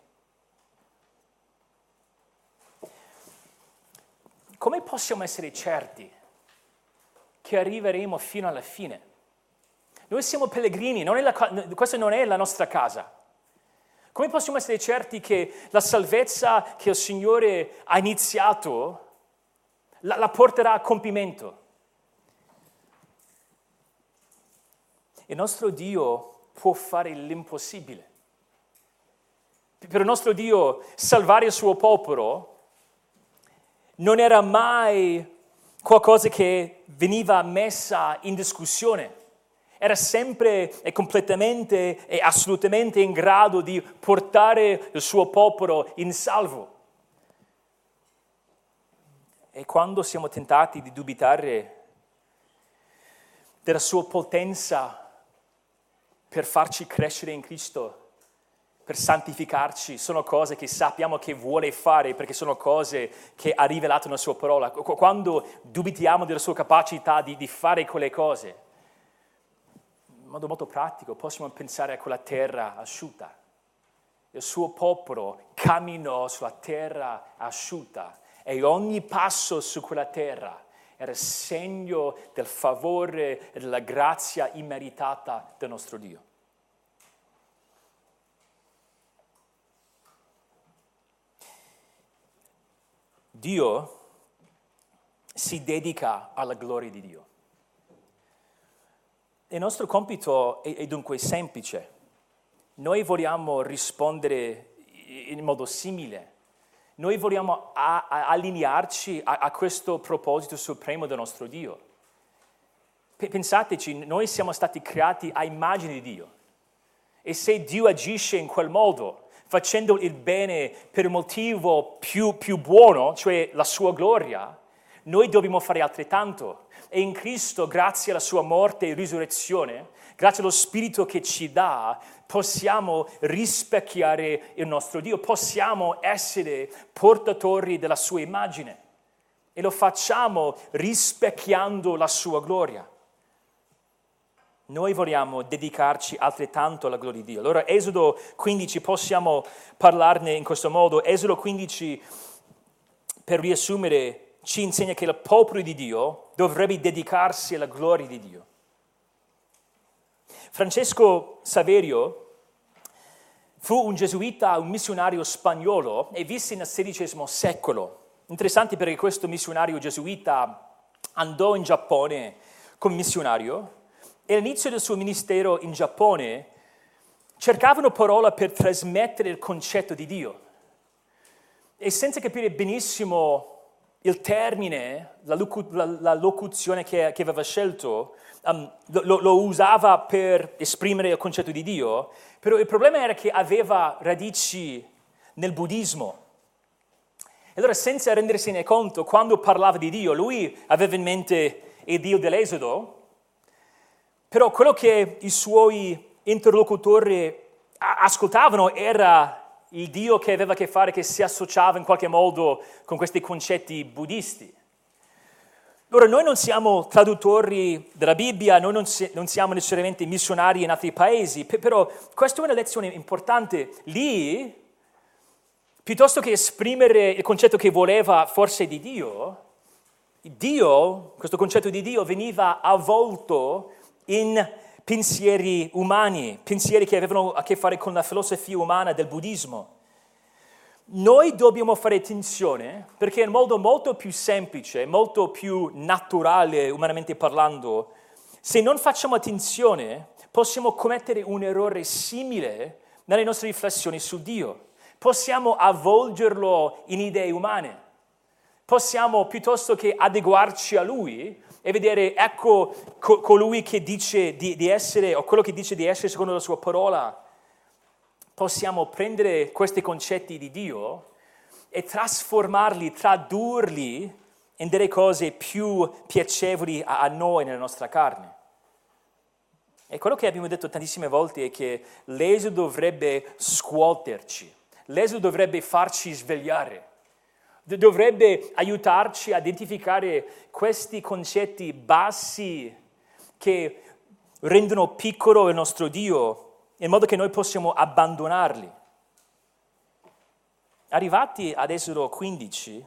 Come possiamo essere certi che arriveremo fino alla fine? Noi siamo pellegrini, non la, questa non è la nostra casa. Come possiamo essere certi che la salvezza che il Signore ha iniziato la, la porterà a compimento? Il nostro Dio può fare l'impossibile. Per il nostro Dio salvare il suo popolo non era mai qualcosa che veniva messa in discussione. Era sempre e completamente e assolutamente in grado di portare il suo popolo in salvo. E quando siamo tentati di dubitare della sua potenza per farci crescere in Cristo, per santificarci, sono cose che sappiamo che vuole fare perché sono cose che ha rivelato nella sua parola. Quando dubitiamo della sua capacità di, di fare quelle cose, in modo molto pratico possiamo pensare a quella terra asciutta. Il suo popolo camminò sulla terra asciutta e ogni passo su quella terra era segno del favore e della grazia immeritata del nostro Dio. Dio si dedica alla gloria di Dio. Il nostro compito è, è dunque semplice. Noi vogliamo rispondere in modo simile noi vogliamo a, a allinearci a, a, questo proposito supremo del nostro Dio. Pensateci, noi siamo stati creati a immagine di Dio. E se Dio agisce in quel modo, facendo il bene per un motivo più, più buono, cioè la sua gloria, noi dobbiamo fare altrettanto. E in Cristo, grazie alla sua morte e risurrezione, grazie allo Spirito che ci dà, possiamo rispecchiare il nostro Dio, possiamo essere portatori della sua immagine e lo facciamo rispecchiando la sua gloria. Noi vogliamo dedicarci altrettanto alla gloria di Dio. Allora Esodo 15 possiamo parlarne in questo modo. Esodo 15, per riassumere, ci insegna che il popolo di Dio dovrebbe dedicarsi alla gloria di Dio. Francesco Saverio fu un gesuita, un missionario spagnolo e visse nel XVI secolo. Interessante perché questo missionario gesuita andò in Giappone come missionario e all'inizio del suo ministero in Giappone cercavano parola per trasmettere il concetto di Dio. E senza capire benissimo il termine, la, locu- la, la locuzione che, che, aveva scelto, um, lo, lo, usava per esprimere il concetto di Dio, però il problema era che aveva radici nel buddismo. Allora, senza rendersene conto, quando parlava di Dio, lui aveva in mente il Dio dell'Esodo, però quello che i suoi interlocutori ascoltavano era il Dio che aveva a che fare, che si associava in qualche modo con questi concetti buddisti. Ora, noi non siamo traduttori della Bibbia, noi non, si, non siamo necessariamente missionari in altri paesi, però questa è una lezione importante. Lì, piuttosto che esprimere il concetto che voleva forse di Dio, Dio, questo concetto di Dio veniva avvolto in pensieri umani, pensieri che avevano a che fare con la filosofia umana del buddismo. Noi dobbiamo fare attenzione perché un modo molto più semplice, molto più naturale, umanamente parlando, se non facciamo attenzione possiamo commettere un errore simile nelle nostre riflessioni su Dio. Possiamo avvolgerlo in idee umane. Possiamo piuttosto che adeguarci a Lui e vedere, ecco colui che dice di, di essere, o quello che dice di essere secondo la sua parola. Possiamo prendere questi concetti di Dio e trasformarli, tradurli in delle cose più piacevoli a noi nella nostra carne. E quello che abbiamo detto tantissime volte è che l'esodo dovrebbe scuoterci, l'esodo dovrebbe farci svegliare, dovrebbe aiutarci a identificare questi concetti bassi che rendono piccolo il nostro Dio, in modo che noi possiamo abbandonarli. Arrivati ad Esodo 15,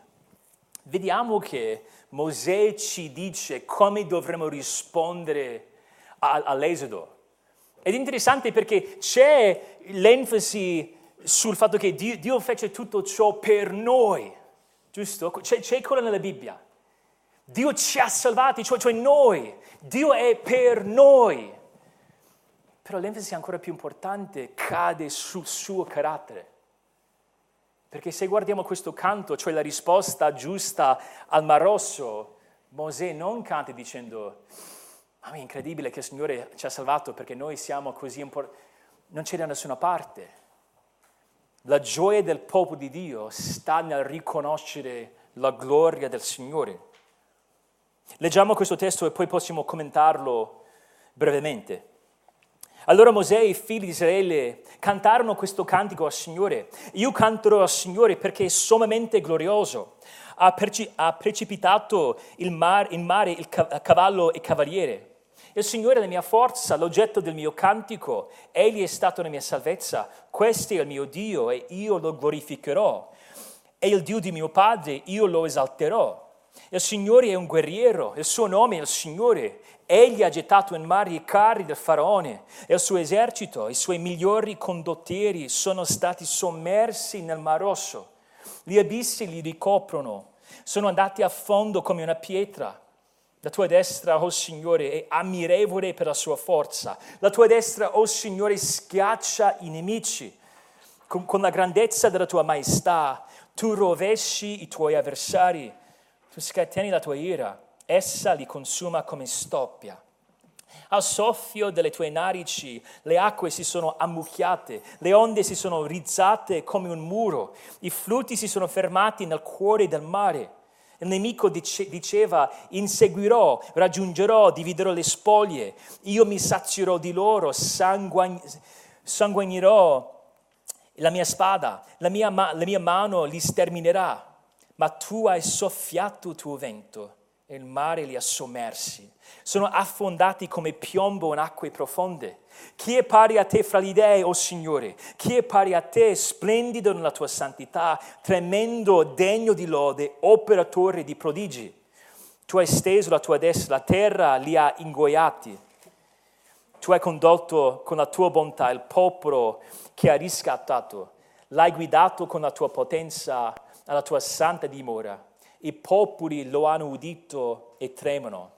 vediamo che Mosè ci dice come dovremmo rispondere all'Esodo. Ed è interessante perché c'è l'enfasi sul fatto che Dio, Dio fece tutto ciò per noi, giusto? C'è, c'è quello nella Bibbia. Dio ci ha salvati, cioè, cioè noi. Dio è per noi. Però l'enfasi ancora più importante cade sul suo carattere. Perché se guardiamo questo canto, cioè la risposta giusta al Mar Rosso, Mosè non canta dicendo, ma è incredibile che il Signore ci ha salvato perché noi siamo così importanti. Non c'è da nessuna parte. La gioia del popolo di Dio sta nel riconoscere la gloria del Signore. Leggiamo questo testo e poi possiamo commentarlo brevemente. Allora Mosè e i figli di Israele cantarono questo cantico al Signore. Io canterò al Signore perché è sommamente glorioso. Ha, perci- ha precipitato il mar- in mare il cavallo e cavaliere. Il Signore è la mia forza, l'oggetto del mio cantico. Egli è stato la mia salvezza. Questo è il mio Dio e io lo glorificherò. È il Dio di mio Padre, io lo esalterò. Il Signore è un guerriero, il suo nome è il Signore. Egli ha gettato in mare i carri del faraone e il suo esercito, i suoi migliori condottieri sono stati sommersi nel Mar Rosso. Gli abissi li ricoprono, sono andati a fondo come una pietra. La tua destra, oh Signore, è ammirevole per la sua forza. La tua destra, oh Signore, schiaccia i nemici. Con, con la grandezza della tua maestà, tu rovesci i tuoi avversari. Tu scateni la tua ira essa li consuma come stoppia. Al soffio delle tue narici le acque si sono ammucchiate, le onde si sono rizzate come un muro, i flutti si sono fermati nel cuore del mare. Il nemico dice, diceva, inseguirò, raggiungerò, dividerò le spoglie, io mi sazierò di loro, sanguagn- sanguignerò la mia spada, la mia, ma- la mia mano li sterminerà. Ma tu hai soffiato il tuo vento e il mare li ha sommersi. Sono affondati come piombo in acque profonde. Chi è pari a te fra gli dei, o oh Signore? Chi è pari a te, splendido nella tua santità, tremendo, degno di lode, operatore di prodigi? Tu hai steso la tua destra, la terra li ha ingoiati. Tu hai condotto con la tua bontà il popolo che hai riscattato. L'hai guidato con la tua potenza alla tua santa dimora i popoli lo hanno udito e tremono.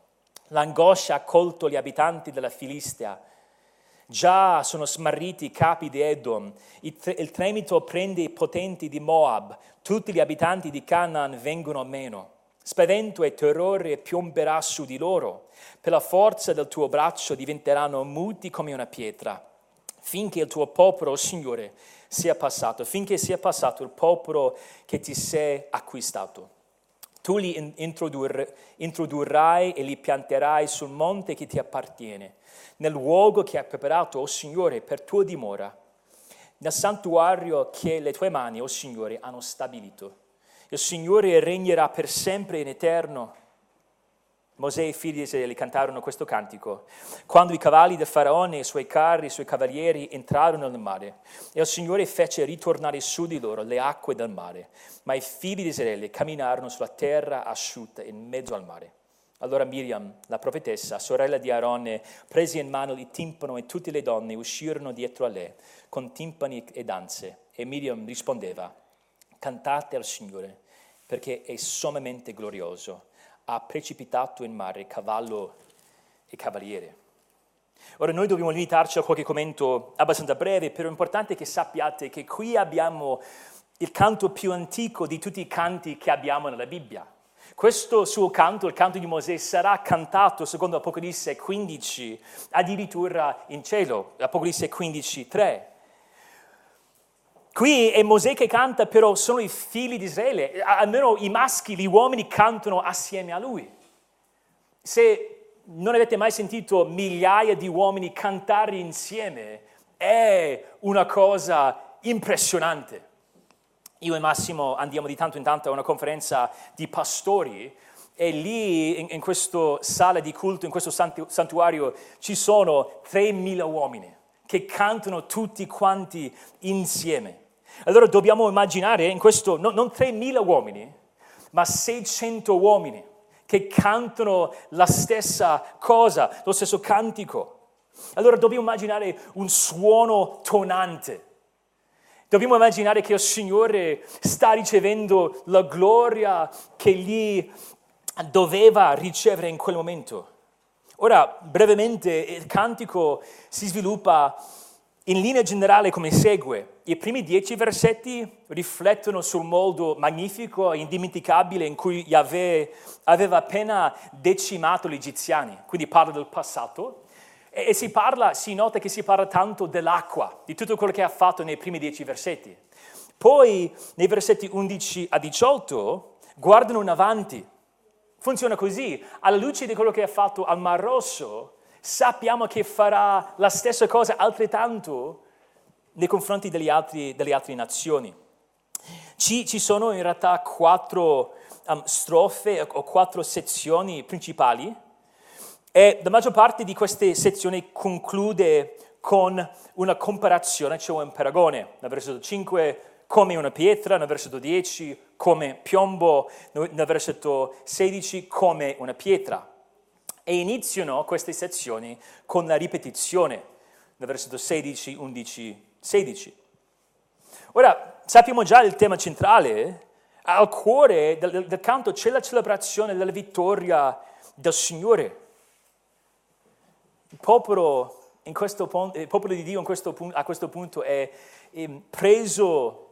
L'angoscia ha colto gli abitanti della Filistia. Già sono smarriti i capi di Edom. Il tremito prende i potenti di Moab. Tutti gli abitanti di Canaan vengono a meno. Spavento e terrore piomberà su di loro. Per la forza del tuo braccio diventeranno muti come una pietra. Finché il tuo popolo, oh Signore, sia passato, finché sia passato il popolo che ti sei acquistato. Tu li introdur- introdurrai e li pianterai sul monte che ti appartiene, nel luogo che hai preparato, o oh Signore, per tua dimora, nel santuario che le tue mani, o oh Signore, hanno stabilito. Il Signore regnerà per sempre in eterno Mosè e i figli di Israele cantarono questo cantico. Quando i cavalli del faraone, i suoi carri, i suoi cavalieri entrarono nel mare, e il Signore fece ritornare su di loro le acque del mare, ma i figli di Israele camminarono sulla terra asciutta in mezzo al mare. Allora Miriam, la profetessa, sorella di Aarone, prese in mano il timpano e tutte le donne uscirono dietro a lei con timpani e danze. E Miriam rispondeva, cantate al Signore, perché è sommamente glorioso ha precipitato in mare cavallo e cavaliere. Ora noi dobbiamo limitarci a qualche commento abbastanza breve, però è importante che sappiate che qui abbiamo il canto più antico di tutti i canti che abbiamo nella Bibbia. Questo suo canto, il canto di Mosè, sarà cantato, secondo Apocalisse 15, addirittura in cielo, Apocalisse 15, 3. Qui è Mosè che canta, però sono i figli di Israele, almeno i maschi, gli uomini cantano assieme a lui. Se non avete mai sentito migliaia di uomini cantare insieme, è una cosa impressionante. Io e Massimo andiamo di tanto in tanto a una conferenza di pastori e lì in, in questa sala di culto, in questo santuario, ci sono 3.000 uomini che cantano tutti quanti insieme. Allora dobbiamo immaginare in questo, no, non 3.000 uomini, ma 600 uomini che cantano la stessa cosa, lo stesso cantico. Allora dobbiamo immaginare un suono tonante. Dobbiamo immaginare che il Signore sta ricevendo la gloria che gli doveva ricevere in quel momento. Ora, brevemente, il cantico si sviluppa in linea generale come segue. I primi dieci versetti riflettono sul modo magnifico e indimenticabile in cui Yahweh aveva appena decimato gli egiziani, quindi parla del passato, e si, parla, si nota che si parla tanto dell'acqua, di tutto quello che ha fatto nei primi dieci versetti. Poi, nei versetti 11 a 18, guardano in avanti. Funziona così, alla luce di quello che ha fatto al Mar Rosso, sappiamo che farà la stessa cosa altrettanto nei confronti altre, delle altre nazioni. Ci, ci, sono in realtà quattro um, strofe o quattro sezioni principali e la maggior parte di queste sezioni conclude con una comparazione, cioè un paragone. Nel versetto 5 come una pietra, nel versetto 10 come piombo, nel versetto 16 come una pietra. E iniziano queste sezioni con la ripetizione, nel versetto 16, 11, 16. Ora, sappiamo già il tema centrale, al cuore del, del canto c'è la celebrazione della vittoria del Signore. Il popolo, questo, il popolo di Dio questo, a questo punto è preso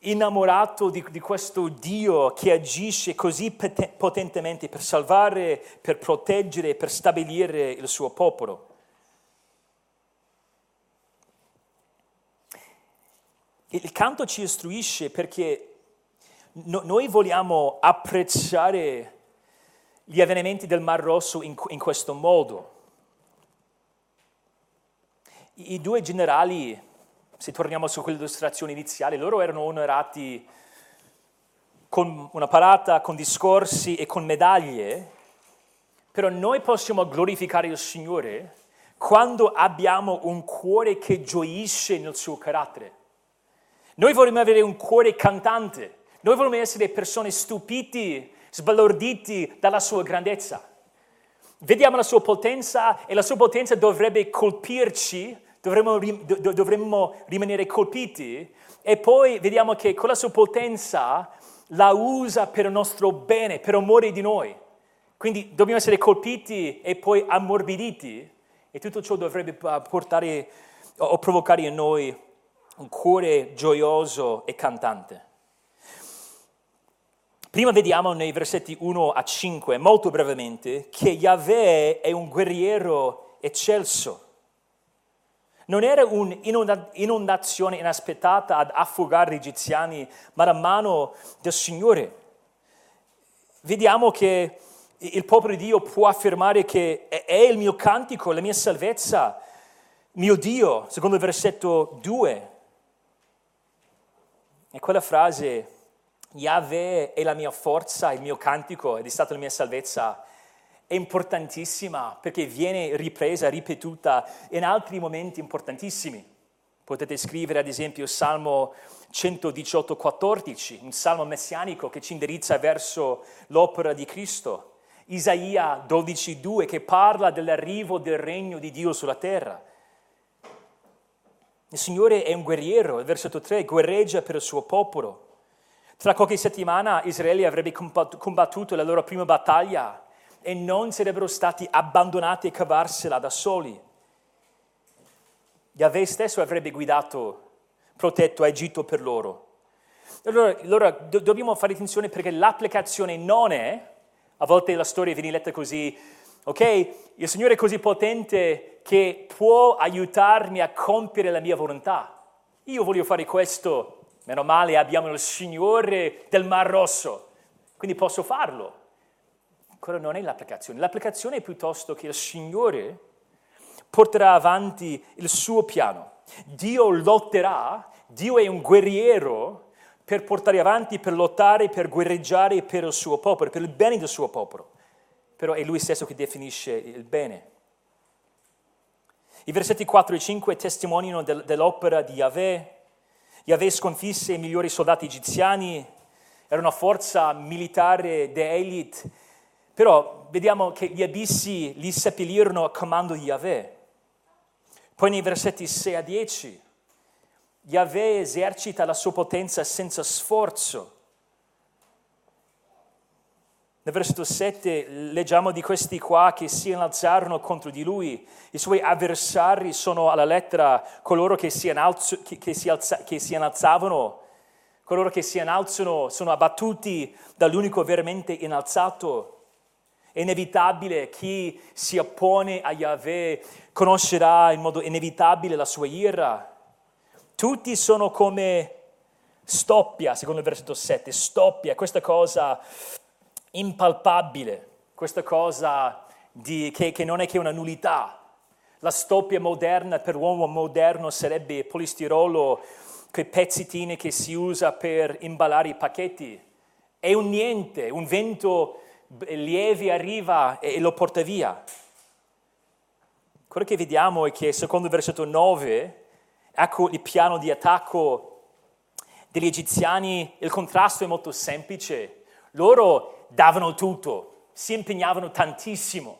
innamorato di, di, questo Dio che agisce così potentemente per salvare, per proteggere, per stabilire il suo popolo. Il canto ci istruisce perché no, noi vogliamo apprezzare gli avvenimenti del Mar Rosso in, in questo modo. I due generali se torniamo su quell'illustrazione iniziale, loro erano onorati con una parata, con discorsi e con medaglie, però noi possiamo glorificare il Signore quando abbiamo un cuore che gioisce nel suo carattere. Noi vogliamo avere un cuore cantante, noi vogliamo essere persone stupiti, sbalorditi dalla sua grandezza. Vediamo la sua potenza e la sua potenza dovrebbe colpirci dovremmo, dovremmo rimanere colpiti e poi vediamo che con la sua potenza la usa per il nostro bene, per amore di noi. Quindi dobbiamo essere colpiti e poi ammorbiditi e tutto ciò dovrebbe portare o provocare in noi un cuore gioioso e cantante. Prima vediamo nei versetti 1 a 5, molto brevemente, che Yahweh è un guerriero eccelso. Non era un'inondazione inaspettata ad affogare gli egiziani, ma la mano del Signore. Vediamo che il popolo di Dio può affermare che è il mio cantico, la mia salvezza, mio Dio, secondo il versetto 2. E quella frase, Yahweh è la mia forza, il mio cantico ed è stata la mia salvezza, è importantissima perché viene ripresa, ripetuta in altri momenti importantissimi. Potete scrivere ad esempio il Salmo 118, 14, un salmo messianico che ci indirizza verso l'opera di Cristo. Isaia 12, 2 che parla dell'arrivo del regno di Dio sulla terra. Il Signore è un guerriero, il versetto 3, guerreggia per il suo popolo. Tra qualche settimana Israele avrebbe combattuto la loro prima battaglia e non sarebbero stati abbandonati a cavarsela da soli. Yahweh stesso avrebbe guidato, protetto Egitto per loro. Allora, allora do- dobbiamo fare attenzione perché l'applicazione non è, a volte la storia viene letta così, ok, il Signore è così potente che può aiutarmi a compiere la mia volontà. Io voglio fare questo, meno male abbiamo il Signore del Mar Rosso, quindi posso farlo. Quello non è l'applicazione. L'applicazione è piuttosto che il Signore porterà avanti il suo piano. Dio lotterà, Dio è un guerriero per portare avanti, per lottare, per guerreggiare per il suo popolo, per il bene del suo popolo. Però è lui stesso che definisce il bene. I versetti 4 e 5 testimoniano del, dell'opera di Yahweh. Yahweh sconfisse i migliori soldati egiziani, era una forza militare d'elite, però vediamo che gli abissi li seppellirono a comando di Yahweh. Poi nei versetti 6 a 10 Yahweh esercita la sua potenza senza sforzo. Nel versetto 7 leggiamo di questi qua che si innalzarono contro di lui. I suoi avversari sono alla lettera coloro che si, innalzo, che, che, si alza, che si innalzavano, coloro che si innalzano sono abbattuti dall'unico veramente innalzato. È inevitabile chi si oppone a Yahweh conoscerà in modo inevitabile la sua ira. Tutti sono come stoppia, secondo il versetto 7, stoppia, questa cosa impalpabile, questa cosa di, che, che non è che una nullità. La stoppia moderna per l'uomo moderno sarebbe polistirolo, quei pezzettini che si usa per imballare i pacchetti. È un niente, un vento lieve arriva e lo porta via. Quello che vediamo è che secondo il versetto 9 Ecco il piano di attacco degli egiziani, il contrasto è molto semplice. Loro davano tutto, si impegnavano tantissimo.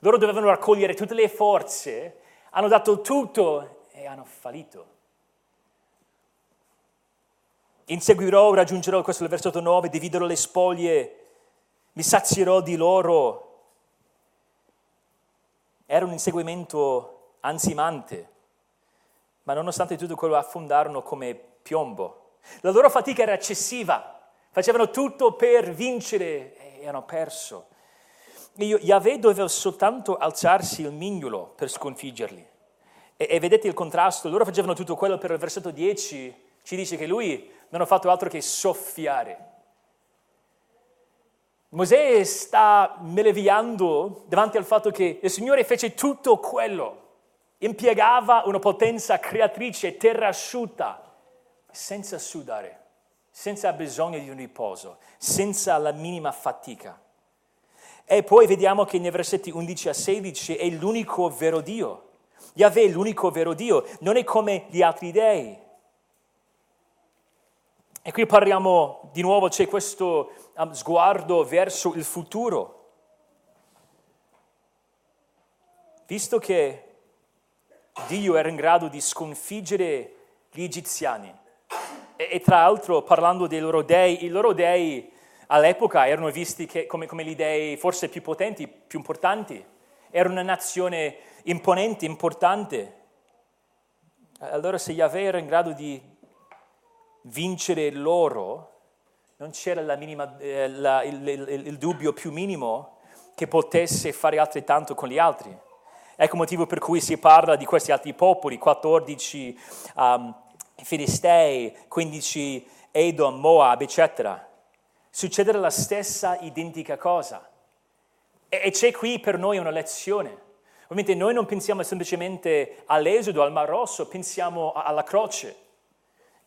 Loro dovevano raccogliere tutte le forze, hanno dato tutto e hanno fallito. Inseguirò, raggiungerò, questo versetto 9, dividerò le spoglie, mi sazierò di loro. Era un inseguimento ansimante ma nonostante tutto quello affondarono come piombo. La loro fatica era eccessiva, facevano tutto per vincere e hanno perso. Yahweh doveva soltanto alzarsi il mignolo per sconfiggerli. E, e, vedete il contrasto, loro facevano tutto quello per il versetto 10, ci dice che lui non ha fatto altro che soffiare. Mosè sta meravigliando davanti al fatto che il Signore fece tutto quello impiegava una potenza creatrice terrasciuta senza sudare, senza bisogno di un riposo, senza la minima fatica. E poi vediamo che nei versetti 11 a 16 è l'unico vero Dio. Yahweh è l'unico vero Dio, non è come gli altri dei. E qui parliamo di nuovo, c'è questo um, sguardo verso il futuro. Visto che Dio era in grado di sconfiggere gli egiziani. E, e tra l'altro, parlando dei loro dei, i loro dei all'epoca erano visti che, come, come gli dei forse più potenti, più importanti. Era una nazione imponente, importante. Allora se Yahweh era in grado di vincere loro, non c'era minima, eh, la, il, il, il dubbio più minimo che potesse fare altrettanto con gli altri. Ecco il motivo per cui si parla di questi altri popoli, 14 um, Filistei, 15 Edom, Moab, eccetera. Succede la stessa identica cosa. E, e c'è qui per noi una lezione. Ovviamente noi non pensiamo semplicemente all'esodo, al Mar Rosso, pensiamo alla croce.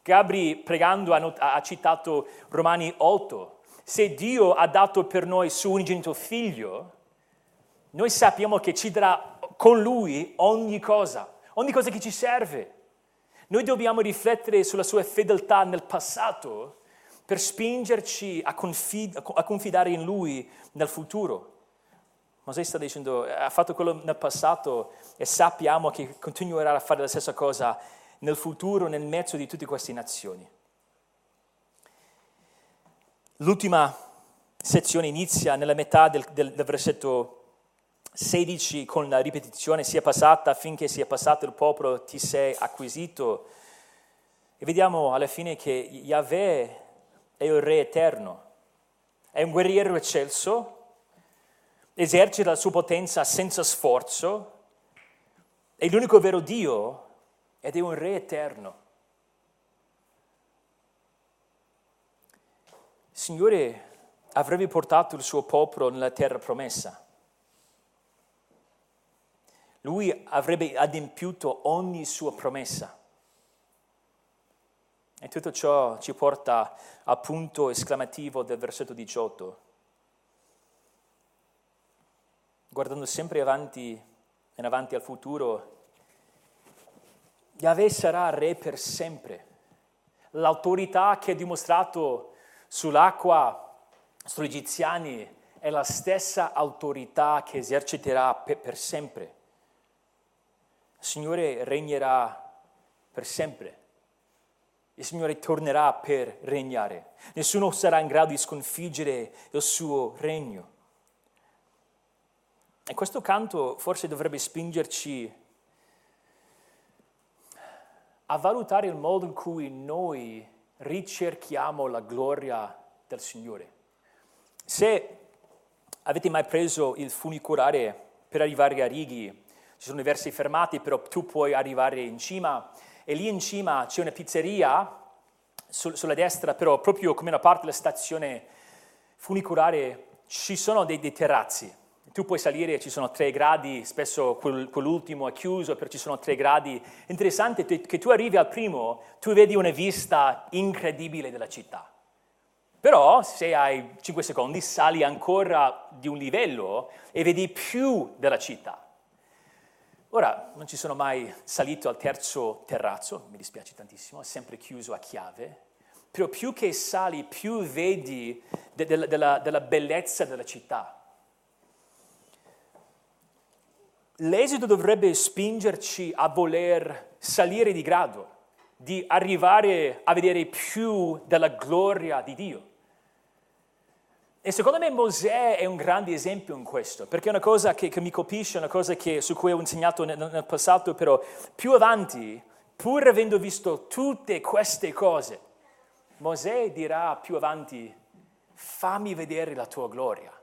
Gabri pregando ha, citato Romani 8. Se Dio ha dato per noi suo unigenito figlio, noi sappiamo che ci darà con Lui ogni cosa, ogni cosa che ci serve. Noi dobbiamo riflettere sulla sua fedeltà nel passato per spingerci a, confid- a confidare in Lui nel futuro. Mosè sta dicendo, ha fatto quello nel passato e sappiamo che continuerà a fare la stessa cosa nel futuro, nel mezzo di tutte queste nazioni. L'ultima sezione inizia nella metà del, del, del versetto 16 con la ripetizione sia passata affinché sia passato il popolo ti sei acquisito. E vediamo alla fine che Yahweh è il Re eterno, è un guerriero eccelso, esercita la sua potenza senza sforzo, è l'unico vero Dio ed è un Re eterno. Signore avrebbe portato il suo popolo nella terra promessa. Lui avrebbe adempiuto ogni sua promessa. E tutto ciò ci porta al punto esclamativo del versetto 18. Guardando sempre avanti e avanti al futuro, Yahweh sarà re per sempre. L'autorità che ha dimostrato sull'acqua, sugli egiziani, è la stessa autorità che eserciterà per, sempre. Il Signore regnerà per sempre. Il Signore tornerà per regnare. Nessuno sarà in grado di sconfiggere il suo regno. E questo canto forse dovrebbe spingerci a valutare il modo in cui noi ricerchiamo la gloria del Signore. Se avete mai preso il funicolare per arrivare a Righi, ci sono diverse fermate, però tu puoi arrivare in cima e lì in cima c'è una pizzeria sul, sulla destra, però proprio come una parte della stazione funicolare ci sono dei, dei terrazzi tu puoi salire, ci sono tre gradi, spesso quel, quell'ultimo è chiuso, però ci sono tre gradi. Interessante che tu arrivi al primo, tu vedi una vista incredibile della città. Però se hai 5 secondi sali ancora di un livello e vedi più della città. Ora, non ci sono mai salito al terzo terrazzo, mi dispiace tantissimo, è sempre chiuso a chiave, però più che sali, più vedi de- de- de- della bellezza della città l'esito dovrebbe spingerci a voler salire di grado, di arrivare a vedere più della gloria di Dio. E secondo me Mosè è un grande esempio in questo, perché è una cosa che, che mi colpisce, una cosa che, su cui ho insegnato nel, nel passato, però più avanti, pur avendo visto tutte queste cose, Mosè dirà più avanti, fammi vedere la tua gloria.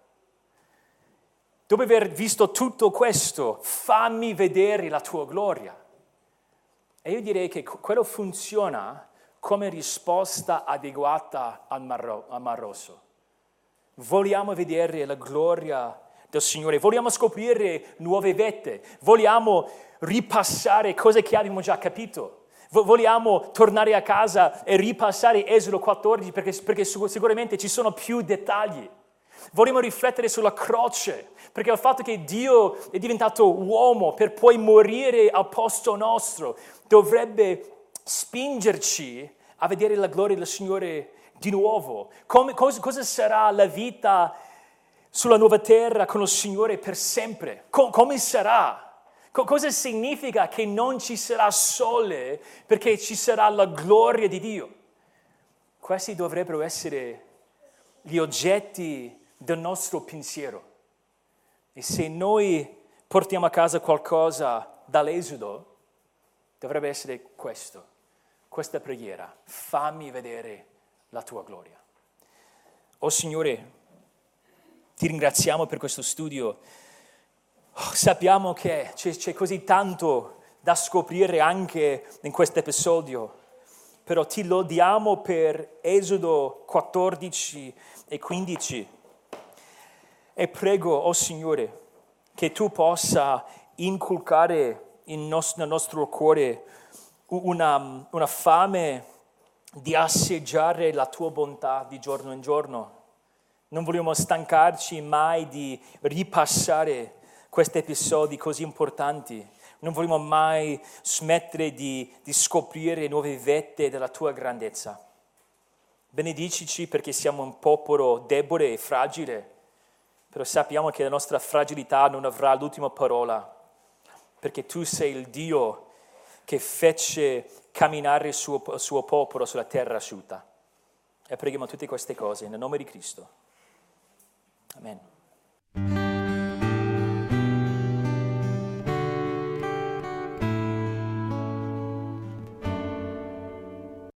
Dopo aver visto tutto questo, fammi vedere la tua gloria. E io direi che quello funziona come risposta adeguata al Mar, Rosso. Vogliamo vedere la gloria del Signore, vogliamo scoprire nuove vette, vogliamo ripassare cose che abbiamo già capito. Vogliamo tornare a casa e ripassare Esodo 14 perché, perché sicuramente ci sono più dettagli. Vogliamo riflettere sulla croce, perché il fatto che Dio è diventato uomo per poi morire al posto nostro dovrebbe spingerci a vedere la gloria del Signore di nuovo. Come, cosa, cosa, sarà la vita sulla nuova terra con il Signore per sempre? Com, come sarà? cosa significa che non ci sarà sole perché ci sarà la gloria di Dio? Questi dovrebbero essere gli oggetti del nostro pensiero. E se noi portiamo a casa qualcosa dall'Esodo, dovrebbe essere questo, questa preghiera. Fammi vedere la tua gloria. Oh Signore, ti ringraziamo per questo studio. Oh, sappiamo che c'è, c'è così tanto da scoprire anche in questo episodio, però ti lodiamo per Esodo 14 e 15 e prego, oh Signore, che tu possa inculcare nos- nel nostro cuore una, una fame di assaggiare la tua bontà di giorno in giorno. Non vogliamo stancarci mai di ripassare questi episodi così importanti. Non vogliamo mai smettere di, di scoprire nuove vette della tua grandezza. Benedicici perché siamo un popolo debole e fragile però sappiamo che la nostra fragilità non avrà l'ultima parola, perché tu sei il Dio che fece camminare il suo, il suo popolo sulla terra asciutta. E preghiamo tutte queste cose nel nome di Cristo. Amen.